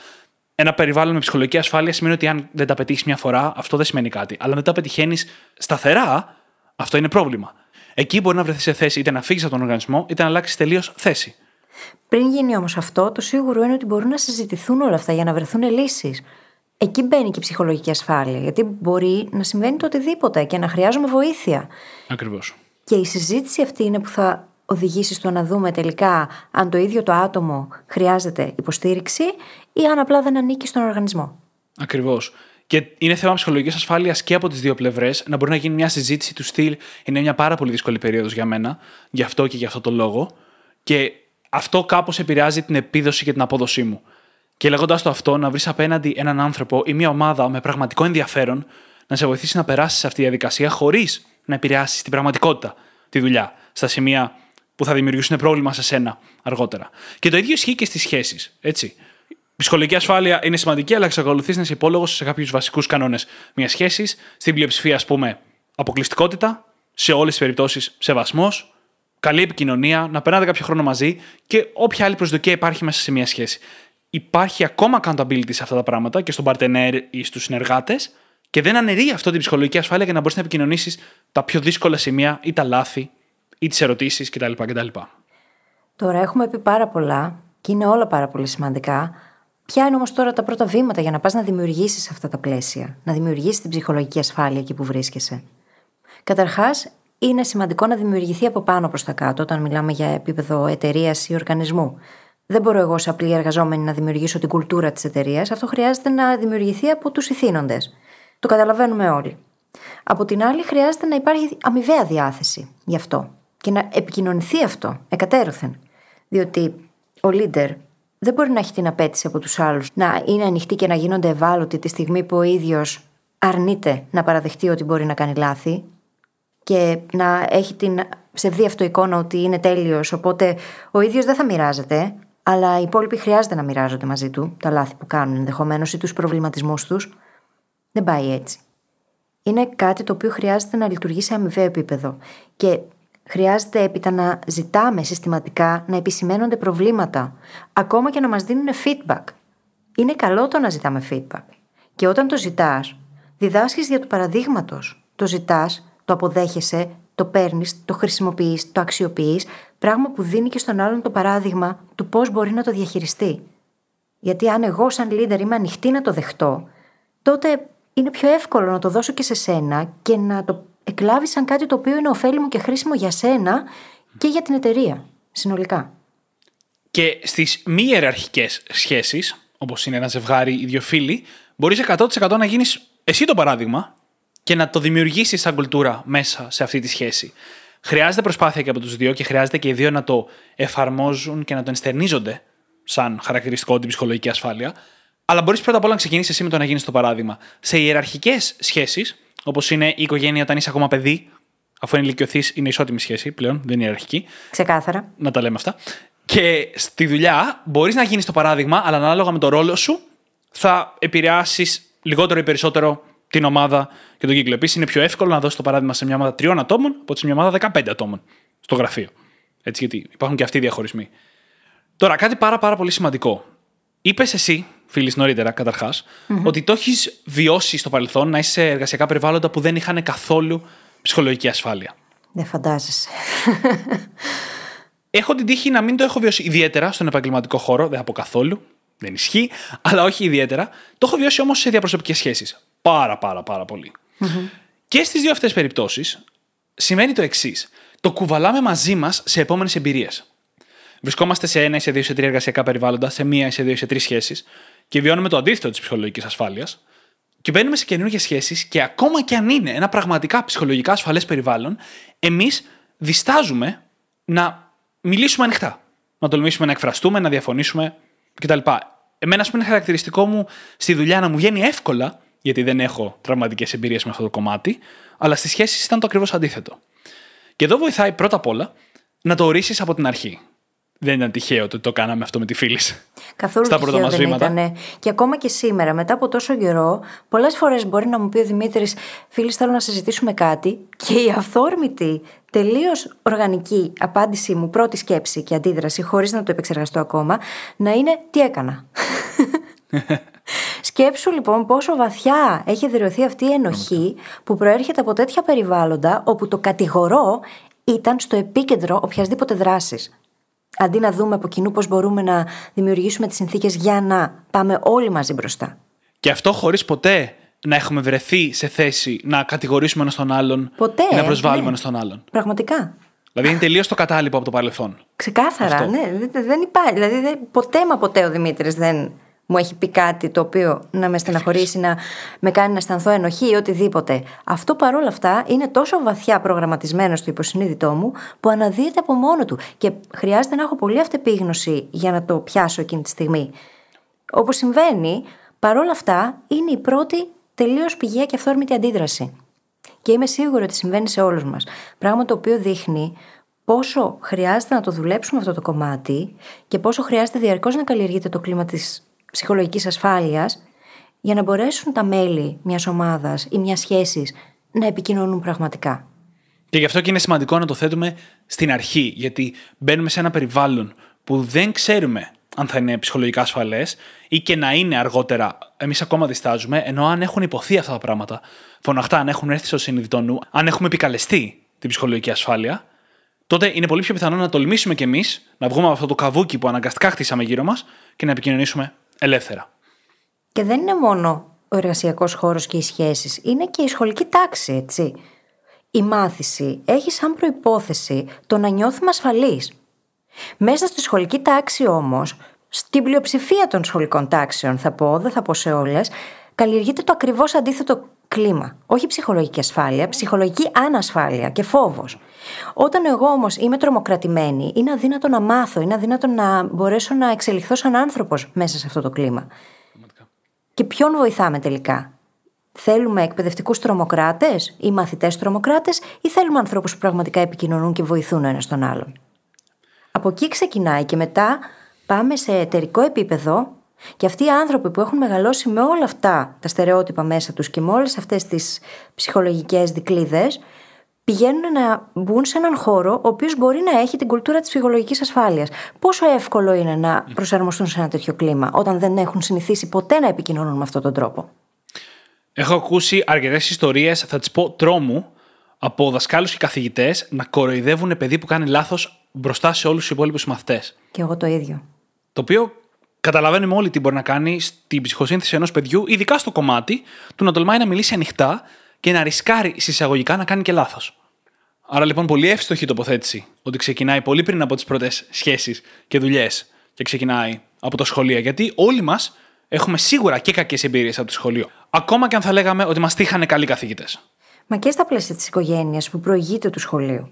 Ένα περιβάλλον με ψυχολογική ασφάλεια σημαίνει ότι αν δεν τα πετύχεις μια φορά, αυτό δεν σημαίνει κάτι. Αλλά αν δεν τα πετυχαίνεις σταθερά, αυτό είναι πρόβλημα. Εκεί μπορεί να βρεθεί σε θέση είτε να φύγεις από τον οργανισμό, είτε να αλλάξεις τελείως θέση. Πριν γίνει όμως αυτό, το σίγουρο είναι ότι μπορούν να συζητηθούν όλα αυτά για να βρεθούν λύσεις. Εκεί μπαίνει και η ψυχολογική ασφάλεια, γιατί μπορεί να συμβαίνει το οτιδήποτε και να χρειάζομαι βοήθεια. Ακριβώς. Και η συζήτηση αυτή είναι που θα οδηγήσει στο να δούμε τελικά αν το ίδιο το άτομο χρειάζεται υποστήριξη ή αν απλά δεν ανήκει στον οργανισμό. Ακριβώς. Και είναι θέμα ψυχολογικής ασφάλειας και από τις δύο πλευρές να μπορεί να γίνει μια συζήτηση του στυλ. Είναι μια πάρα πολύ δύσκολη περίοδος για μένα, γι' αυτό και γι' αυτό το λόγο. Και αυτό κάπως επηρεάζει την επίδοση και την απόδοσή μου. Και λέγοντας το αυτό, να βρεις απέναντι έναν άνθρωπο ή μια ομάδα με πραγματικό ενδιαφέρον να σε βοηθήσει να περάσεις αυτή τη διαδικασία χωρίς να επηρεάσεις την πραγματικότητα τη δουλειά στα σημεία που θα δημιουργήσουν πρόβλημα σε σένα αργότερα. Και το ίδιο ισχύει και στις σχέσεις. Έτσι. Η ψυχολογική ασφάλεια είναι σημαντική, αλλά εξακολουθείς να είσαι υπόλογος σε κάποιους βασικούς κανόνες μιας σχέσης. Στην πλειοψηφία, ας πούμε, αποκλειστικότητα, σε όλες τις περιπτώσεις σεβασμός, καλή επικοινωνία, να περνάτε κάποιο χρόνο μαζί και όποια άλλη προσδοκία υπάρχει μέσα σε μια σχέση. Υπάρχει ακόμα accountability σε αυτά τα πράγματα και στον partner ή στους συνεργάτες και δεν αναιρεί αυτό την ψυχολογική ασφάλεια για να μπορείς να επικοινωνήσεις τα πιο δύσκολα σημεία ή τα λάθη ή τις ερωτήσεις κτλ, κτλ. Τώρα έχουμε πει πάρα πολλά και είναι όλα πάρα πολύ σημαντικά. Ποια είναι όμως τώρα τα πρώτα βήματα για να πας να δημιουργήσεις αυτά τα πλαίσια, να δημιουργήσεις την ψυχολογική ασφάλεια εκεί που βρίσκεσαι; Καταρχάς, είναι σημαντικό να δημιουργηθεί από πάνω προς τα κάτω όταν μιλάμε για επίπεδο εταιρείας ή οργανισμού. Δεν μπορώ εγώ, σαν απλή εργαζόμενη, να δημιουργήσω την κουλτούρα της εταιρείας. Αυτό χρειάζεται να δημιουργηθεί από τους ηθήνοντες. Το καταλαβαίνουμε όλοι. Από την άλλη, χρειάζεται να υπάρχει αμοιβαία διάθεση γι' αυτό. και να επικοινωνηθεί αυτό εκατέρωθεν. Διότι ο leader δεν μπορεί να έχει την απέτηση από τους άλλους να είναι ανοιχτή και να γίνονται ευάλωτοι τη στιγμή που ο ίδιος αρνείται να παραδεχτεί ότι μπορεί να κάνει λάθη και να έχει την ψευδή αυτοεικόνα ότι είναι τέλειος, οπότε ο ίδιος δεν θα μοιράζεται, αλλά οι υπόλοιποι χρειάζεται να μοιράζονται μαζί του τα λάθη που κάνουν ενδεχομένως ή τους προβληματισμούς τους. Δεν πάει έτσι. Είναι κάτι το οποίο χρειάζεται να λειτουργεί σε αμοιβαίο επίπεδο. Και χρειάζεται έπειτα να ζητάμε συστηματικά να επισημαίνονται προβλήματα, ακόμα και να μας δίνουν feedback. Είναι καλό το να ζητάμε feedback. Και όταν το ζητάς, διδάσκεις για του παραδείγματος. Το ζητάς, το αποδέχεσαι, το παίρνεις, το χρησιμοποιείς, το αξιοποιείς, πράγμα που δίνει και στον άλλον το παράδειγμα του πώς μπορεί να το διαχειριστεί. Γιατί αν εγώ, σαν leader, είμαι ανοιχτή να το δεχτώ, τότε είναι πιο εύκολο να το δώσω και σε σένα και να το εκλάβεις σαν κάτι το οποίο είναι ωφέλιμο και χρήσιμο για σένα και για την εταιρεία συνολικά. Και στις μη ιεραρχικές σχέσεις, όπως είναι ένα ζευγάρι ή δύο φίλοι, μπορείς 100% να γίνεις εσύ το παράδειγμα και να το δημιουργήσεις σαν κουλτούρα μέσα σε αυτή τη σχέση. Χρειάζεται προσπάθεια και από τους δύο και χρειάζεται και οι δύο να το εφαρμόζουν και να το ενστερνίζονται σαν χαρακτηριστικό την ψυχολογική ασφάλεια. Αλλά μπορείς πρώτα απ' όλα να ξεκινήσεις εσύ με το να γίνεις το παράδειγμα. Σε ιεραρχικές σχέσεις, όπως είναι η οικογένεια όταν είσαι ακόμα παιδί, αφού ενηλικιωθεί, είναι ισότιμη σχέση πλέον, δεν είναι ιεραρχική. Ξεκάθαρα. Να τα λέμε αυτά. Και στη δουλειά μπορείς να γίνεις το παράδειγμα, αλλά ανάλογα με το ρόλο σου θα επηρεάσεις λιγότερο ή περισσότερο την ομάδα και τον κύκλο. Επίσης, είναι πιο εύκολο να δώσει το παράδειγμα σε μια ομάδα τριών ατόμων από σε μια ομάδα 15 ατόμων στο γραφείο. Έτσι, γιατί υπάρχουν και αυτοί οι διαχωρισμοί. Τώρα, κάτι πάρα, πάρα πολύ σημαντικό. Είπες εσύ, φίλη νωρίτερα, ότι το έχεις βιώσει στο παρελθόν να είσαι σε εργασιακά περιβάλλοντα που δεν είχαν καθόλου ψυχολογική ασφάλεια. Δεν φαντάζεσαι. Έχω την τύχη να μην το έχω βιώσει ιδιαίτερα στον επαγγελματικό χώρο, δεν θα πω καθόλου, δεν ισχύει, αλλά όχι ιδιαίτερα. Το έχω βιώσει όμως σε διαπροσωπικές σχέσεις. Πάρα, πάρα, πάρα Και στις δύο αυτές περιπτώσεις σημαίνει το εξής. Το κουβαλάμε μαζί μας σε επόμενες εμπειρίες. Βρισκόμαστε σε ένα ή σε δύο ή σε τρία εργασιακά περιβάλλοντα, σε μία ή σε δύο ή σε τρεις σχέσεις και βιώνουμε το αντίθετο της ψυχολογικής ασφάλειας. Και μπαίνουμε σε καινούργιες σχέσεις και ακόμα και αν είναι ένα πραγματικά ψυχολογικά ασφαλές περιβάλλον, εμείς διστάζουμε να μιλήσουμε ανοιχτά. Να τολμήσουμε να εκφραστούμε, να διαφωνήσουμε κτλ. Εμένα, ας πούμε, είναι χαρακτηριστικό μου στη δουλειά να μου βγαίνει εύκολα, γιατί δεν έχω τραυματικές εμπειρίες με αυτό το κομμάτι, αλλά στις σχέσεις ήταν το ακριβώς αντίθετο. Και εδώ βοηθάει πρώτα απ' όλα να το ορίσεις από την αρχή δεν ήταν τυχαίο ότι το κάναμε αυτό με τη φίλη. Καθόλου Στα πρώτα μας βήματα. Ήταν. Και ακόμα και σήμερα, μετά από τόσο καιρό, πολλές φορές μπορεί να μου πει ο Δημήτρης, φίλη, θέλω να συζητήσουμε κάτι. Και η αυθόρμητη, τελείως οργανική απάντησή μου, πρώτη σκέψη και αντίδραση, χωρίς να το επεξεργαστώ ακόμα, να είναι τι έκανα; Σκέψου λοιπόν πόσο βαθιά έχει δηλωθεί αυτή η ενοχή που προέρχεται από τέτοια περιβάλλοντα όπου το κατηγορώ ήταν στο επίκεντρο οποιασδήποτε δράσης αντί να δούμε από κοινού πώς μπορούμε να δημιουργήσουμε τις συνθήκες για να πάμε όλοι μαζί μπροστά. Και αυτό χωρίς ποτέ να έχουμε βρεθεί σε θέση να κατηγορήσουμε ένα τον άλλον ποτέ, ή να προσβάλλουμε ναι. ένα τον άλλον. Πραγματικά. Δηλαδή είναι τελείως το κατάλοιπο από το παρελθόν. Ξεκάθαρα, αυτό. ναι. Δεν υπάρχει. Δηλαδή ποτέ μα ποτέ ο Δημήτρης δεν μου έχει πει κάτι το οποίο να με στεναχωρήσει, να με κάνει να αισθανθώ ενοχή ή οτιδήποτε. Αυτό παρόλα αυτά είναι τόσο βαθιά προγραμματισμένο στο υποσυνείδητό μου που αναδύεται από μόνο του και χρειάζεται να έχω πολύ αυτεπίγνωση για να το πιάσω εκείνη τη στιγμή. Όπως συμβαίνει, παρόλα αυτά είναι η πρώτη τελείως πηγαία και αυθόρμητη αντίδραση. Και είμαι σίγουρη ότι συμβαίνει σε όλους μας. Πράγμα το οποίο δείχνει πόσο χρειάζεται να το δουλέψουμε αυτό το κομμάτι και πόσο χρειάζεται διαρκώς να καλλιεργείται το κλίμα της ψυχολογικής ασφάλειας για να μπορέσουν τα μέλη μιας ομάδας ή μιας σχέσης να επικοινωνούν πραγματικά. Και γι' αυτό και είναι σημαντικό να το θέτουμε στην αρχή, γιατί μπαίνουμε σε ένα περιβάλλον που δεν ξέρουμε αν θα είναι ψυχολογικά ασφαλές ή και να είναι αργότερα. Εμείς ακόμα διστάζουμε, ενώ αν έχουν υποθεί αυτά τα πράγματα, φωναχτά, αν έχουν έρθει στο συνειδητό νου, αν έχουμε επικαλεστεί την ψυχολογική ασφάλεια, τότε είναι πολύ πιο πιθανό να τολμήσουμε κι εμείς να βγούμε από αυτό το καβούκι που αναγκαστικά χτίσαμε γύρω μας και να επικοινωνήσουμε ελεύθερα. Και δεν είναι μόνο ο εργασιακός χώρος και οι σχέσεις, είναι και η σχολική τάξη, έτσι. Η μάθηση έχει σαν προπόθεση το να νιώθουμε ασφαλείς. Μέσα στη σχολική τάξη όμως, στην πλειοψηφία των σχολικών τάξεων, θα πω, δεν θα πω σε όλες, καλλιεργείται το ακριβώς αντίθετο κλίμα. Όχι ψυχολογική ασφάλεια, ψυχολογική ανασφάλεια και φόβος. Όταν εγώ όμως είμαι τρομοκρατημένη, είναι αδύνατο να μάθω, είναι αδύνατο να μπορέσω να εξελιχθώ σαν άνθρωπος μέσα σε αυτό το κλίμα. Και ποιον βοηθάμε τελικά; Θέλουμε εκπαιδευτικούς τρομοκράτες ή μαθητές τρομοκράτες, ή θέλουμε ανθρώπους που πραγματικά επικοινωνούν και βοηθούν ο ένας τον άλλον; Από εκεί ξεκινάει και μετά πάμε σε εταιρικό επίπεδο και αυτοί οι άνθρωποι που έχουν μεγαλώσει με όλα αυτά τα στερεότυπα μέσα τους και με όλες αυτές τις ψυχολογικές δικλίδες πηγαίνουν να μπουν σε έναν χώρο ο οποίος μπορεί να έχει την κουλτούρα της ψυχολογικής ασφάλειας. Πόσο εύκολο είναι να προσαρμοστούν σε ένα τέτοιο κλίμα όταν δεν έχουν συνηθίσει ποτέ να επικοινωνούν με αυτόν τον τρόπο; Έχω ακούσει αρκετές ιστορίες, θα τις πω τρόμου, από δασκάλους και καθηγητές να κοροϊδεύουν παιδί που κάνει λάθος μπροστά σε όλους τους υπόλοιπους μαθητές. Και εγώ το ίδιο. Το οποίο καταλαβαίνουμε όλοι τι μπορεί να κάνει στην ψυχοσύνθεση ενός παιδιού, ειδικά στο κομμάτι του να τολμάει να μιλήσει ανοιχτά και να ρισκάρει συσσαγωγικά να κάνει και λάθος. Άρα λοιπόν πολύ εύστοχη τοποθέτηση ότι ξεκινάει πολύ πριν από τις πρώτες σχέσεις και δουλειές και ξεκινάει από το σχολείο. Γιατί όλοι μας έχουμε σίγουρα και κακές εμπειρίες από το σχολείο. Ακόμα και αν θα λέγαμε ότι μας τύχανε καλοί καθηγητές. Μα και στα πλαίσια της οικογένειας που προηγείται του σχολείου.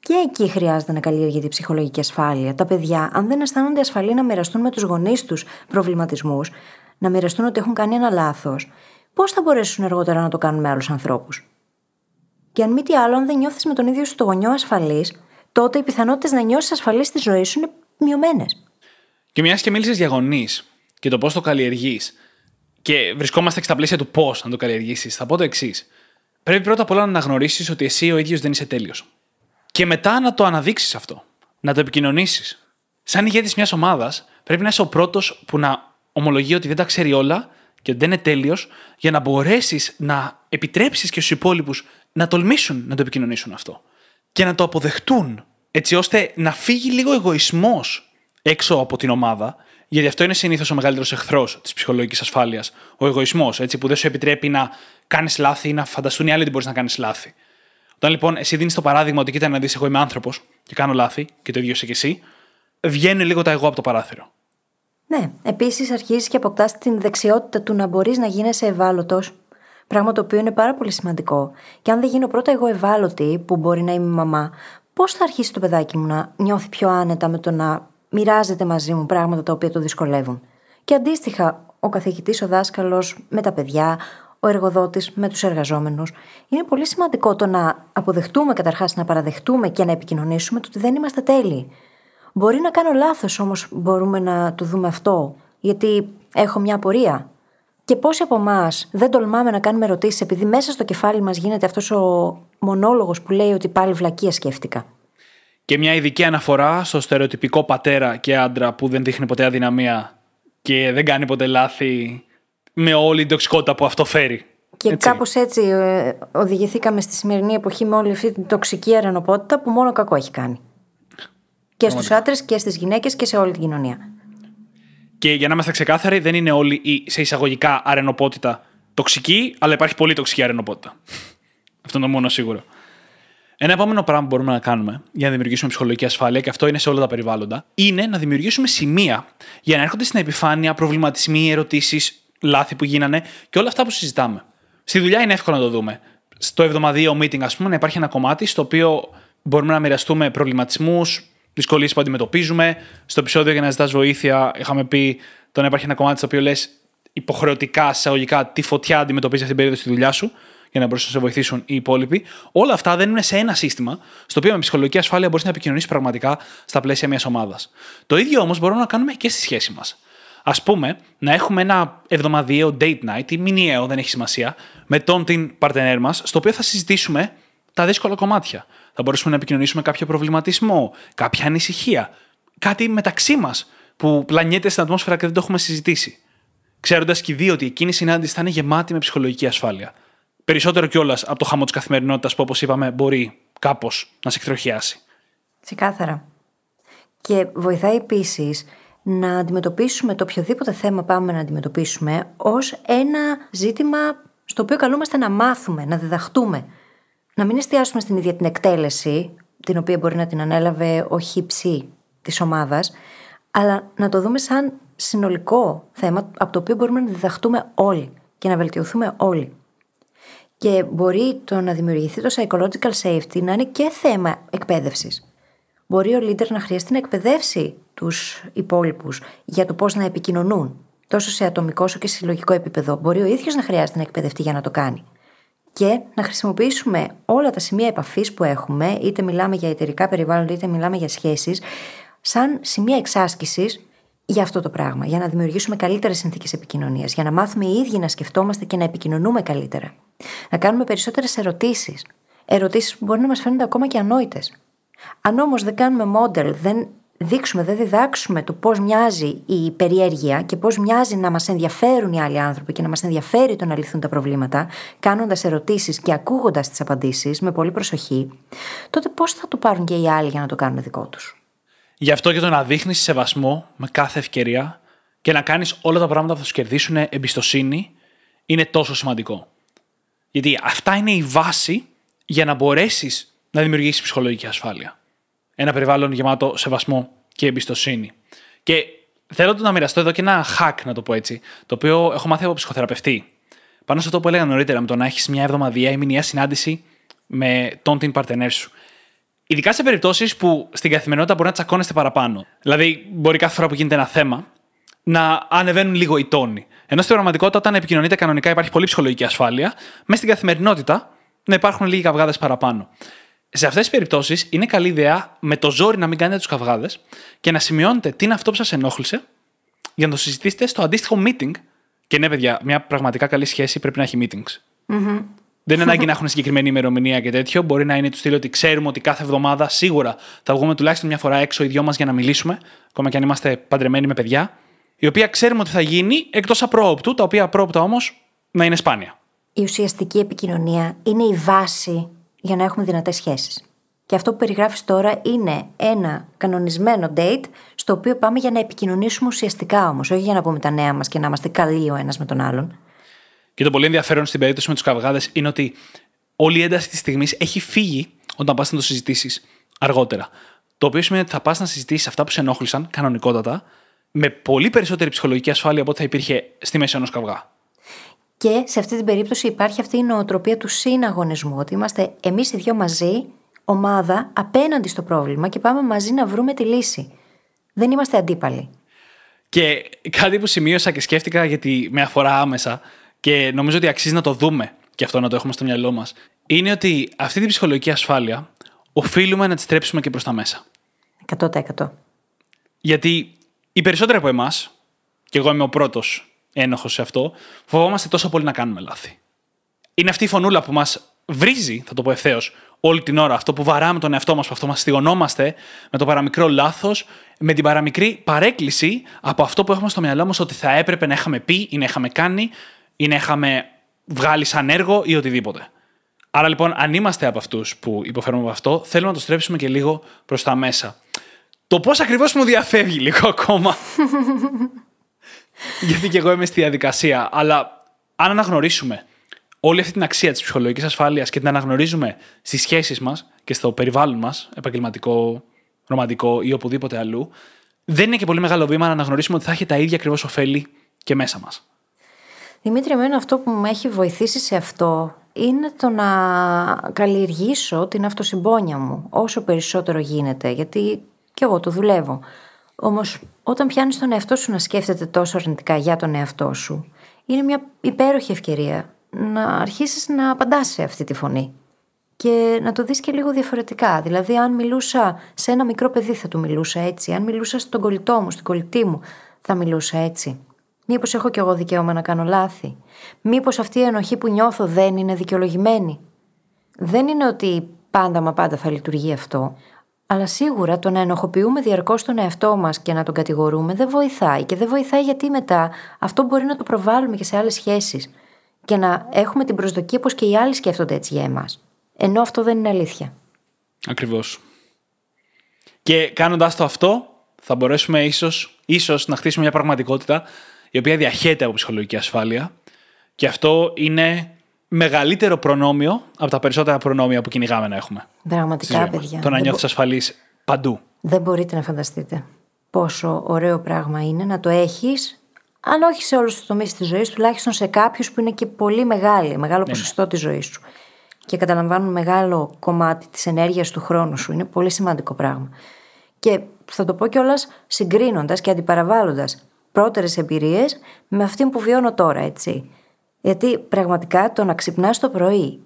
Και εκεί χρειάζεται να καλλιεργείται η ψυχολογική ασφάλεια. Τα παιδιά, αν δεν αισθάνονται ασφαλή να μοιραστούν με τους γονείς τους προβληματισμούς, να μοιραστούν ότι έχουν κάνει ένα λάθος, πώς θα μπορέσουν αργότερα να το κάνουν με άλλους ανθρώπους; Και αν μη τι άλλο, αν δεν νιώθεις με τον ίδιο σου το γονιό ασφαλής, τότε οι πιθανότητες να νιώσεις ασφαλής στη ζωή σου είναι μειωμένες. Και μιας και μίλησες για γονείς και το πώς το καλλιεργείς, και βρισκόμαστε και στα πλαίσια του πώς να το καλλιεργήσεις, θα πω το εξής. Πρέπει πρώτα απ' όλα να αναγνωρίσεις ότι εσύ ο ίδιος δεν είσαι τέλειος. Και μετά να το αναδείξεις αυτό. Να το επικοινωνήσεις. Σαν ηγέτης μιας ομάδας, πρέπει να είσαι ο πρώτος που να ομολογεί ότι δεν τα ξέρει όλα και ότι δεν είναι τέλειος, για να μπορέσεις να επιτρέψεις και στους υπόλοιπους να τολμήσουν να το επικοινωνήσουν αυτό. Και να το αποδεχτούν, έτσι ώστε να φύγει λίγο εγωισμός έξω από την ομάδα, γιατί αυτό είναι συνήθως ο μεγαλύτερος εχθρός της ψυχολογικής ασφάλειας. Ο εγωισμός, έτσι, που δεν σου επιτρέπει να κάνεις λάθη ή να φανταστούν οι άλλοι ότι μπορείς να κάνεις λάθη. Όταν λοιπόν εσύ δίνεις το παράδειγμα ότι κοίτα να δεις, εγώ είμαι άνθρωπος και κάνω λάθη, και το ίδιο είσαι και εσύ, βγαίνει λίγο τα εγώ από το παράθυρο. Ναι. Επίσης, αρχίζεις και αποκτάς την δεξιότητα του να μπορείς να γίνεσαι ευάλωτος. Πράγμα το οποίο είναι πάρα πολύ σημαντικό. Και αν δεν γίνω πρώτα εγώ ευάλωτη, που μπορεί να είμαι μαμά, πώς θα αρχίσει το παιδάκι μου να νιώθει πιο άνετα με το να μοιράζεται μαζί μου πράγματα τα οποία το δυσκολεύουν; Και αντίστοιχα, ο καθηγητής, ο δάσκαλος με τα παιδιά, ο εργοδότης με τους εργαζόμενους. Είναι πολύ σημαντικό το να αποδεχτούμε καταρχάς, να παραδεχτούμε και να επικοινωνήσουμε το ότι δεν είμαστε τέλειοι. Μπορεί να κάνω λάθος, όμως μπορούμε να το δούμε αυτό, γιατί έχω μια απορία. Και πόσοι από εμάς δεν τολμάμε να κάνουμε ερωτήσεις επειδή μέσα στο κεφάλι μας γίνεται αυτός ο μονόλογος που λέει ότι πάλι βλακεία σκέφτηκα. Και μια ειδική αναφορά στο στερεοτυπικό πατέρα και άντρα που δεν δείχνει ποτέ αδυναμία και δεν κάνει ποτέ λάθη με όλη την τοξικότητα που αυτό φέρει. Και κάπως έτσι ε, οδηγηθήκαμε στη σημερινή εποχή με όλη αυτή την τοξική αρενοπότητα που μόνο κακό έχει κάνει. Και στους άντρες και στις γυναίκες και σε όλη την κοινωνία. Και για να είμαστε ξεκάθαροι, δεν είναι όλη η σε εισαγωγικά αρενοπότητα τοξική, αλλά υπάρχει πολύ τοξική αρενοπότητα. Αυτό είναι το μόνο σίγουρο. Ένα επόμενο πράγμα που μπορούμε να κάνουμε για να δημιουργήσουμε ψυχολογική ασφάλεια, και αυτό είναι σε όλα τα περιβάλλοντα, είναι να δημιουργήσουμε σημεία για να έρχονται στην επιφάνεια προβληματισμοί, ερωτήσεις, λάθη που γίνανε και όλα αυτά που συζητάμε. Στη δουλειά είναι εύκολο να το δούμε. Στο εβδομαδιαίο meeting, ας πούμε, να υπάρχει ένα κομμάτι στο οποίο μπορούμε να μοιραστούμε προβληματισμούς, δυσκολίες που αντιμετωπίζουμε. Στο επεισόδιο για να ζητάς βοήθεια, είχαμε πει το να υπάρχει ένα κομμάτι στο οποίο λες υποχρεωτικά, εισαγωγικά, τι φωτιά αντιμετωπίζει αυτή την περίοδο στη δουλειά σου για να μπορέσουν να σε βοηθήσουν οι υπόλοιποι. Όλα αυτά δεν είναι σε ένα σύστημα, στο οποίο με ψυχολογική ασφάλεια μπορείς να επικοινωνήσεις πραγματικά στα πλαίσια μιας ομάδας. Το ίδιο όμως μπορούμε να κάνουμε και στη σχέση μας. Α πούμε, να έχουμε ένα εβδομαδιαίο date night ή μηνιαίο, δεν έχει σημασία, με τον την παρτενέρ μας, στο οποίο θα συζητήσουμε τα δύσκολα κομμάτια. Θα μπορέσουμε να επικοινωνήσουμε κάποιο προβληματισμό, κάποια ανησυχία, κάτι μεταξύ μας που πλανιέται στην ατμόσφαιρα και δεν το έχουμε συζητήσει. Ξέροντας και οι δύο ότι εκείνη η συνάντηση θα είναι γεμάτη με ψυχολογική ασφάλεια. Περισσότερο κιόλας από το χαμό της καθημερινότητας που, όπως είπαμε, μπορεί κάπως να σε εκτροχιάσει. Ξεκάθαρα. Και βοηθάει επίσης να αντιμετωπίσουμε το οποιοδήποτε θέμα πάμε να αντιμετωπίσουμε ως ένα ζήτημα στο οποίο καλούμαστε να μάθουμε, να διδαχτούμε. Να μην εστιάσουμε στην ίδια την εκτέλεση, την οποία μπορεί να την ανέλαβε ο χύψη της ομάδας, αλλά να το δούμε σαν συνολικό θέμα από το οποίο μπορούμε να διδαχτούμε όλοι και να βελτιωθούμε όλοι. Και μπορεί το να δημιουργηθεί το psychological safety να είναι και θέμα εκπαίδευσης. Μπορεί ο leader να χρειαστεί να εκπαιδεύσει τους υπόλοιπους για το πώς να επικοινωνούν, τόσο σε ατομικό όσο και σε συλλογικό επίπεδο. Μπορεί ο ίδιος να χρειάζεται να εκπαιδευτεί για να το κάνει. Και να χρησιμοποιήσουμε όλα τα σημεία επαφής που έχουμε, είτε μιλάμε για εταιρικά περιβάλλοντα, είτε μιλάμε για σχέσεις, σαν σημεία εξάσκησης για αυτό το πράγμα. Για να δημιουργήσουμε καλύτερες συνθήκες επικοινωνίας. Για να μάθουμε οι ίδιοι να σκεφτόμαστε και να επικοινωνούμε καλύτερα. Να κάνουμε περισσότερες ερωτήσεις. Ερωτήσεις που μπορεί να μας φαίνονται ακόμα και ανόητες. Αν όμως δεν κάνουμε μόντελ, δεν δείξουμε, δεν διδάξουμε το πώς μοιάζει η περιέργεια και πώς μοιάζει να μας ενδιαφέρουν οι άλλοι άνθρωποι και να μας ενδιαφέρει το να λυθούν τα προβλήματα, κάνοντας ερωτήσεις και ακούγοντας τις απαντήσεις με πολύ προσοχή, τότε πώς θα το πάρουν και οι άλλοι για να το κάνουν δικό τους; Γι' αυτό και το να δείχνεις σεβασμό με κάθε ευκαιρία και να κάνεις όλα τα πράγματα που θα σου κερδίσουν εμπιστοσύνη είναι τόσο σημαντικό. Γιατί αυτά είναι η βάση για να μπορέσεις να δημιουργήσει ψυχολογική ασφάλεια. Ένα περιβάλλον γεμάτο σεβασμό και εμπιστοσύνη. Και θέλω να μοιραστώ εδώ και ένα hack, να το πω έτσι, το οποίο έχω μάθει από ψυχοθεραπευτή. Πάνω σε αυτό που έλεγα νωρίτερα, με το να έχεις μια εβδομαδία ή μηνιαία συνάντηση με τον την παρτενέρ σου. Ειδικά σε περιπτώσεις που στην καθημερινότητα μπορεί να τσακώνεστε παραπάνω. Δηλαδή, μπορεί κάθε φορά που γίνεται ένα θέμα να ανεβαίνουν λίγο οι τόνοι. Ενώ στην πραγματικότητα, όταν επικοινωνείτε κανονικά, υπάρχει πολύ ψυχολογική ασφάλεια. Μέσα στην καθημερινότητα να υπάρχουν λίγοι καυγάδες παραπάνω. Σε αυτές τις περιπτώσεις, είναι καλή ιδέα με το ζόρι να μην κάνετε τους καυγάδες και να σημειώνετε τι είναι αυτό που σας ενόχλησε για να το συζητήσετε στο αντίστοιχο meeting. Και ναι, παιδιά, μια πραγματικά καλή σχέση πρέπει να έχει meetings. Mm-hmm. Δεν είναι ανάγκη να έχουν συγκεκριμένη ημερομηνία και τέτοιο. Μπορεί να είναι τους στυλ ότι ξέρουμε ότι κάθε εβδομάδα σίγουρα θα βγούμε τουλάχιστον μια φορά έξω οι δυο μας για να μιλήσουμε, ακόμα και αν είμαστε παντρεμένοι με παιδιά. Η οποία ξέρουμε ότι θα γίνει εκτός απρόοπτου, τα οποία απρόοπτα όμως να είναι σπάνια. Η ουσιαστική επικοινωνία είναι η βάση για να έχουμε δυνατές σχέσεις. Και αυτό που περιγράφεις τώρα είναι ένα κανονισμένο date, στο οποίο πάμε για να επικοινωνήσουμε ουσιαστικά όμως, όχι για να πούμε τα νέα μας και να είμαστε καλοί ο ένας με τον άλλον. Και το πολύ ενδιαφέρον στην περίπτωση με τους καυγάδες είναι ότι όλη η ένταση της στιγμής έχει φύγει όταν πας να το συζητήσεις αργότερα. Το οποίο σημαίνει ότι θα πας να συζητήσεις αυτά που σε ενόχλησαν κανονικότατα με πολύ περισσότερη ψυχολογική ασφάλεια από ό,τι θα υπήρχε στη μέση ενός καυγά. Και σε αυτή την περίπτωση υπάρχει αυτή η νοοτροπία του συναγωνισμού, ότι είμαστε εμείς οι δυο μαζί, ομάδα, απέναντι στο πρόβλημα και πάμε μαζί να βρούμε τη λύση. Δεν είμαστε αντίπαλοι. Και κάτι που σημείωσα και σκέφτηκα γιατί με αφορά άμεσα και νομίζω ότι αξίζει να το δούμε και αυτό να το έχουμε στο μυαλό μας, είναι ότι αυτή την ψυχολογική ασφάλεια οφείλουμε να τη στρέψουμε και προς τα μέσα. 100%. Γιατί οι περισσότεροι από εμάς, και εγώ είμαι ο πρώτος ένοχος σε αυτό, φοβόμαστε τόσο πολύ να κάνουμε λάθη. Είναι αυτή η φωνούλα που μας βρίζει, θα το πω ευθέως, όλη την ώρα. Αυτό που βαράμε τον εαυτό μας, που αυτό μας στιγωνόμαστε με το παραμικρό λάθος, με την παραμικρή παρέκκληση από αυτό που έχουμε στο μυαλό μας ότι θα έπρεπε να είχαμε πει ή να είχαμε κάνει ή να είχαμε βγάλει σαν έργο ή οτιδήποτε. Άρα λοιπόν, αν είμαστε από αυτούς που υποφέρουμε από αυτό, θέλουμε να το στρέψουμε και λίγο προς τα μέσα. Το πώς ακριβώς μου διαφεύγει λίγο ακόμα. Γιατί και εγώ είμαι στη διαδικασία. Αλλά αν αναγνωρίσουμε όλη αυτή την αξία της ψυχολογικής ασφάλειας και την αναγνωρίζουμε στις σχέσεις μας και στο περιβάλλον μας, επαγγελματικό, ρομαντικό ή οπουδήποτε αλλού, δεν είναι και πολύ μεγάλο βήμα να αναγνωρίσουμε ότι θα έχει τα ίδια ακριβώς ωφέλη και μέσα μας. Δημήτρη, εμένα αυτό που με έχει βοηθήσει σε αυτό είναι το να καλλιεργήσω την αυτοσυμπόνια μου όσο περισσότερο γίνεται, γιατί και εγώ το δουλεύω. Όμως, όταν πιάνεις τον εαυτό σου να σκέφτεται τόσο αρνητικά για τον εαυτό σου, είναι μια υπέροχη ευκαιρία να αρχίσεις να απαντάς σε αυτή τη φωνή. Και να το δεις και λίγο διαφορετικά. Δηλαδή, αν μιλούσα σε ένα μικρό παιδί, θα του μιλούσα έτσι. Αν μιλούσα στον κολλητό μου, στην κολλητή μου, θα μιλούσα έτσι. Μήπως έχω κι εγώ δικαίωμα να κάνω λάθη; Μήπως αυτή η ενοχή που νιώθω δεν είναι δικαιολογημένη; Δεν είναι ότι πάντα μα πάντα θα λειτουργεί αυτό. Αλλά σίγουρα το να ενοχοποιούμε διαρκώς τον εαυτό μας και να τον κατηγορούμε δεν βοηθάει. Και δεν βοηθάει γιατί μετά αυτό μπορεί να το προβάλλουμε και σε άλλες σχέσεις. Και να έχουμε την προσδοκία πως και οι άλλοι σκέφτονται έτσι για εμάς. Ενώ αυτό δεν είναι αλήθεια. Ακριβώς. Και κάνοντα το αυτό, θα μπορέσουμε ίσως ίσως να χτίσουμε μια πραγματικότητα η οποία διαχέεται από ψυχολογική ασφάλεια. Και αυτό είναι μεγαλύτερο προνόμιο από τα περισσότερα προνόμια που κυνηγάμε να έχουμε. Πραγματικά, παιδιά. Το να νιώθεις μπο... ασφαλής παντού. Δεν μπορείτε να φανταστείτε πόσο ωραίο πράγμα είναι να το έχεις αν όχι σε όλους τους τομείς της ζωής, τουλάχιστον σε κάποιους που είναι και πολύ μεγάλοι, μεγάλο Ναι, ποσοστό της ζωής σου. Και καταλαμβάνουν μεγάλο κομμάτι της ενέργειας του χρόνου σου. Είναι πολύ σημαντικό πράγμα. Και θα το πω κιόλας συγκρίνοντας και αντιπαραβάλλοντας πρώτερες εμπειρίες με αυτή που βιώνω τώρα, έτσι. Γιατί πραγματικά το να ξυπνάς το πρωί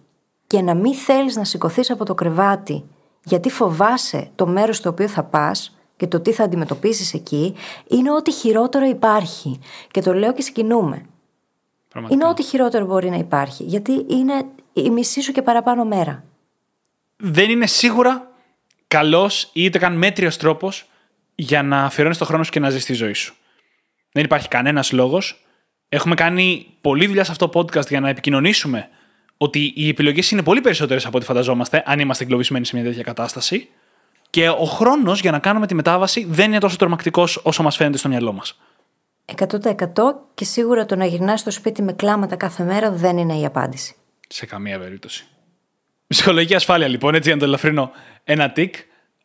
και να μην θέλεις να σηκωθείς από το κρεβάτι γιατί φοβάσαι το μέρος στο οποίο θα πας και το τι θα αντιμετωπίσεις εκεί, είναι ό,τι χειρότερο υπάρχει. Και το λέω και συγκινούμε. Πραγματικά. Είναι ό,τι χειρότερο μπορεί να υπάρχει. Γιατί είναι η μισή σου και παραπάνω μέρα. Δεν είναι σίγουρα καλός ή είτε καν μέτριος τρόπος για να αφιερώνεις το χρόνο σου και να ζεις τη ζωή σου. Δεν υπάρχει κανένας λόγος. Έχουμε κάνει πολλή δουλειά σε αυτό το podcast για να επικοινωνήσουμε ότι οι επιλογές είναι πολύ περισσότερες από ό,τι φανταζόμαστε, αν είμαστε εγκλωβισμένοι σε μια τέτοια κατάσταση. Και ο χρόνος για να κάνουμε τη μετάβαση δεν είναι τόσο τρομακτικός όσο μας φαίνεται στο μυαλό μας. 100% και σίγουρα το να γυρνάς στο σπίτι με κλάματα κάθε μέρα δεν είναι η απάντηση. Σε καμία περίπτωση. Ψυχολογική ασφάλεια, λοιπόν, έτσι για να το ελαφρύνω ένα τικ.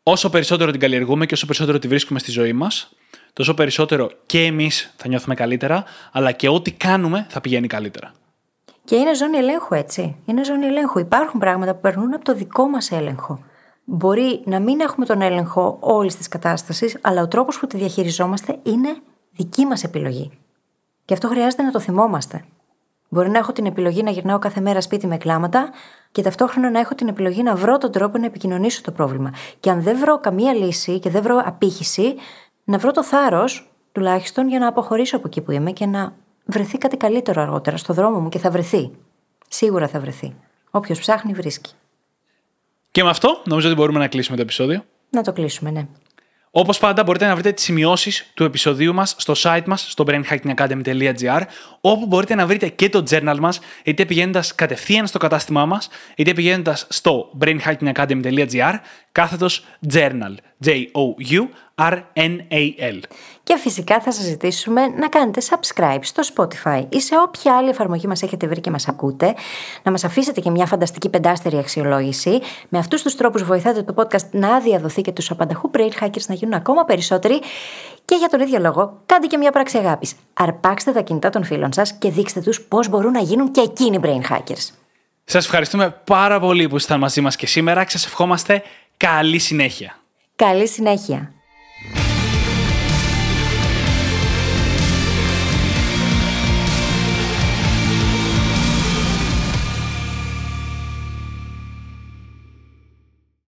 Όσο περισσότερο την καλλιεργούμε και όσο περισσότερο τη βρίσκουμε στη ζωή μας, τόσο περισσότερο και εμείς θα νιώθουμε καλύτερα, αλλά και ό,τι κάνουμε θα πηγαίνει καλύτερα. Και είναι ζώνη ελέγχου, έτσι. Είναι ζώνη ελέγχου. Υπάρχουν πράγματα που περνούν από το δικό μας έλεγχο. Μπορεί να μην έχουμε τον έλεγχο όλης της κατάστασης, αλλά ο τρόπος που τη διαχειριζόμαστε είναι δική μας επιλογή. Και αυτό χρειάζεται να το θυμόμαστε. Μπορεί να έχω την επιλογή να γυρνάω κάθε μέρα σπίτι με κλάματα και ταυτόχρονα να έχω την επιλογή να βρω τον τρόπο να επικοινωνήσω το πρόβλημα. Και αν δεν βρω καμία λύση και δεν βρω απήχηση, να βρω το θάρρος τουλάχιστον για να αποχωρήσω από εκεί που είμαι και να βρεθεί κάτι καλύτερο αργότερα στο δρόμο μου και θα βρεθεί. Σίγουρα θα βρεθεί. Όποιος ψάχνει, βρίσκει. Και με αυτό νομίζω ότι μπορούμε να κλείσουμε το επεισόδιο. Να το κλείσουμε, ναι. Όπως πάντα, μπορείτε να βρείτε τις σημειώσεις του επεισοδίου μας στο site μας, στο brainhackingacademy.gr, όπου μπορείτε να βρείτε και το journal μας, είτε πηγαίνοντας κατευθείαν στο κατάστημά μας, είτε πηγαίνοντας στο brainhackingacademy.gr, κάθετος journal. J-O-U-R-N-A-L. Και φυσικά θα σας ζητήσουμε να κάνετε subscribe στο Spotify ή σε όποια άλλη εφαρμογή μας έχετε βρει και μας ακούτε, να μας αφήσετε και μια φανταστική πεντάστερη αξιολόγηση. Με αυτούς τους τρόπους βοηθάτε το podcast να διαδοθεί και τους απανταχού brain hackers να γίνουν ακόμα περισσότεροι και για τον ίδιο λόγο κάντε και μια πράξη αγάπης. Αρπάξτε τα κινητά των φίλων σας και δείξτε τους πώς μπορούν να γίνουν και εκείνοι brain hackers. Σας ευχαριστούμε πάρα πολύ που ήσασταν μαζί μας και σήμερα και σας ευχόμαστε καλή συνέχεια. Καλή συνέχεια.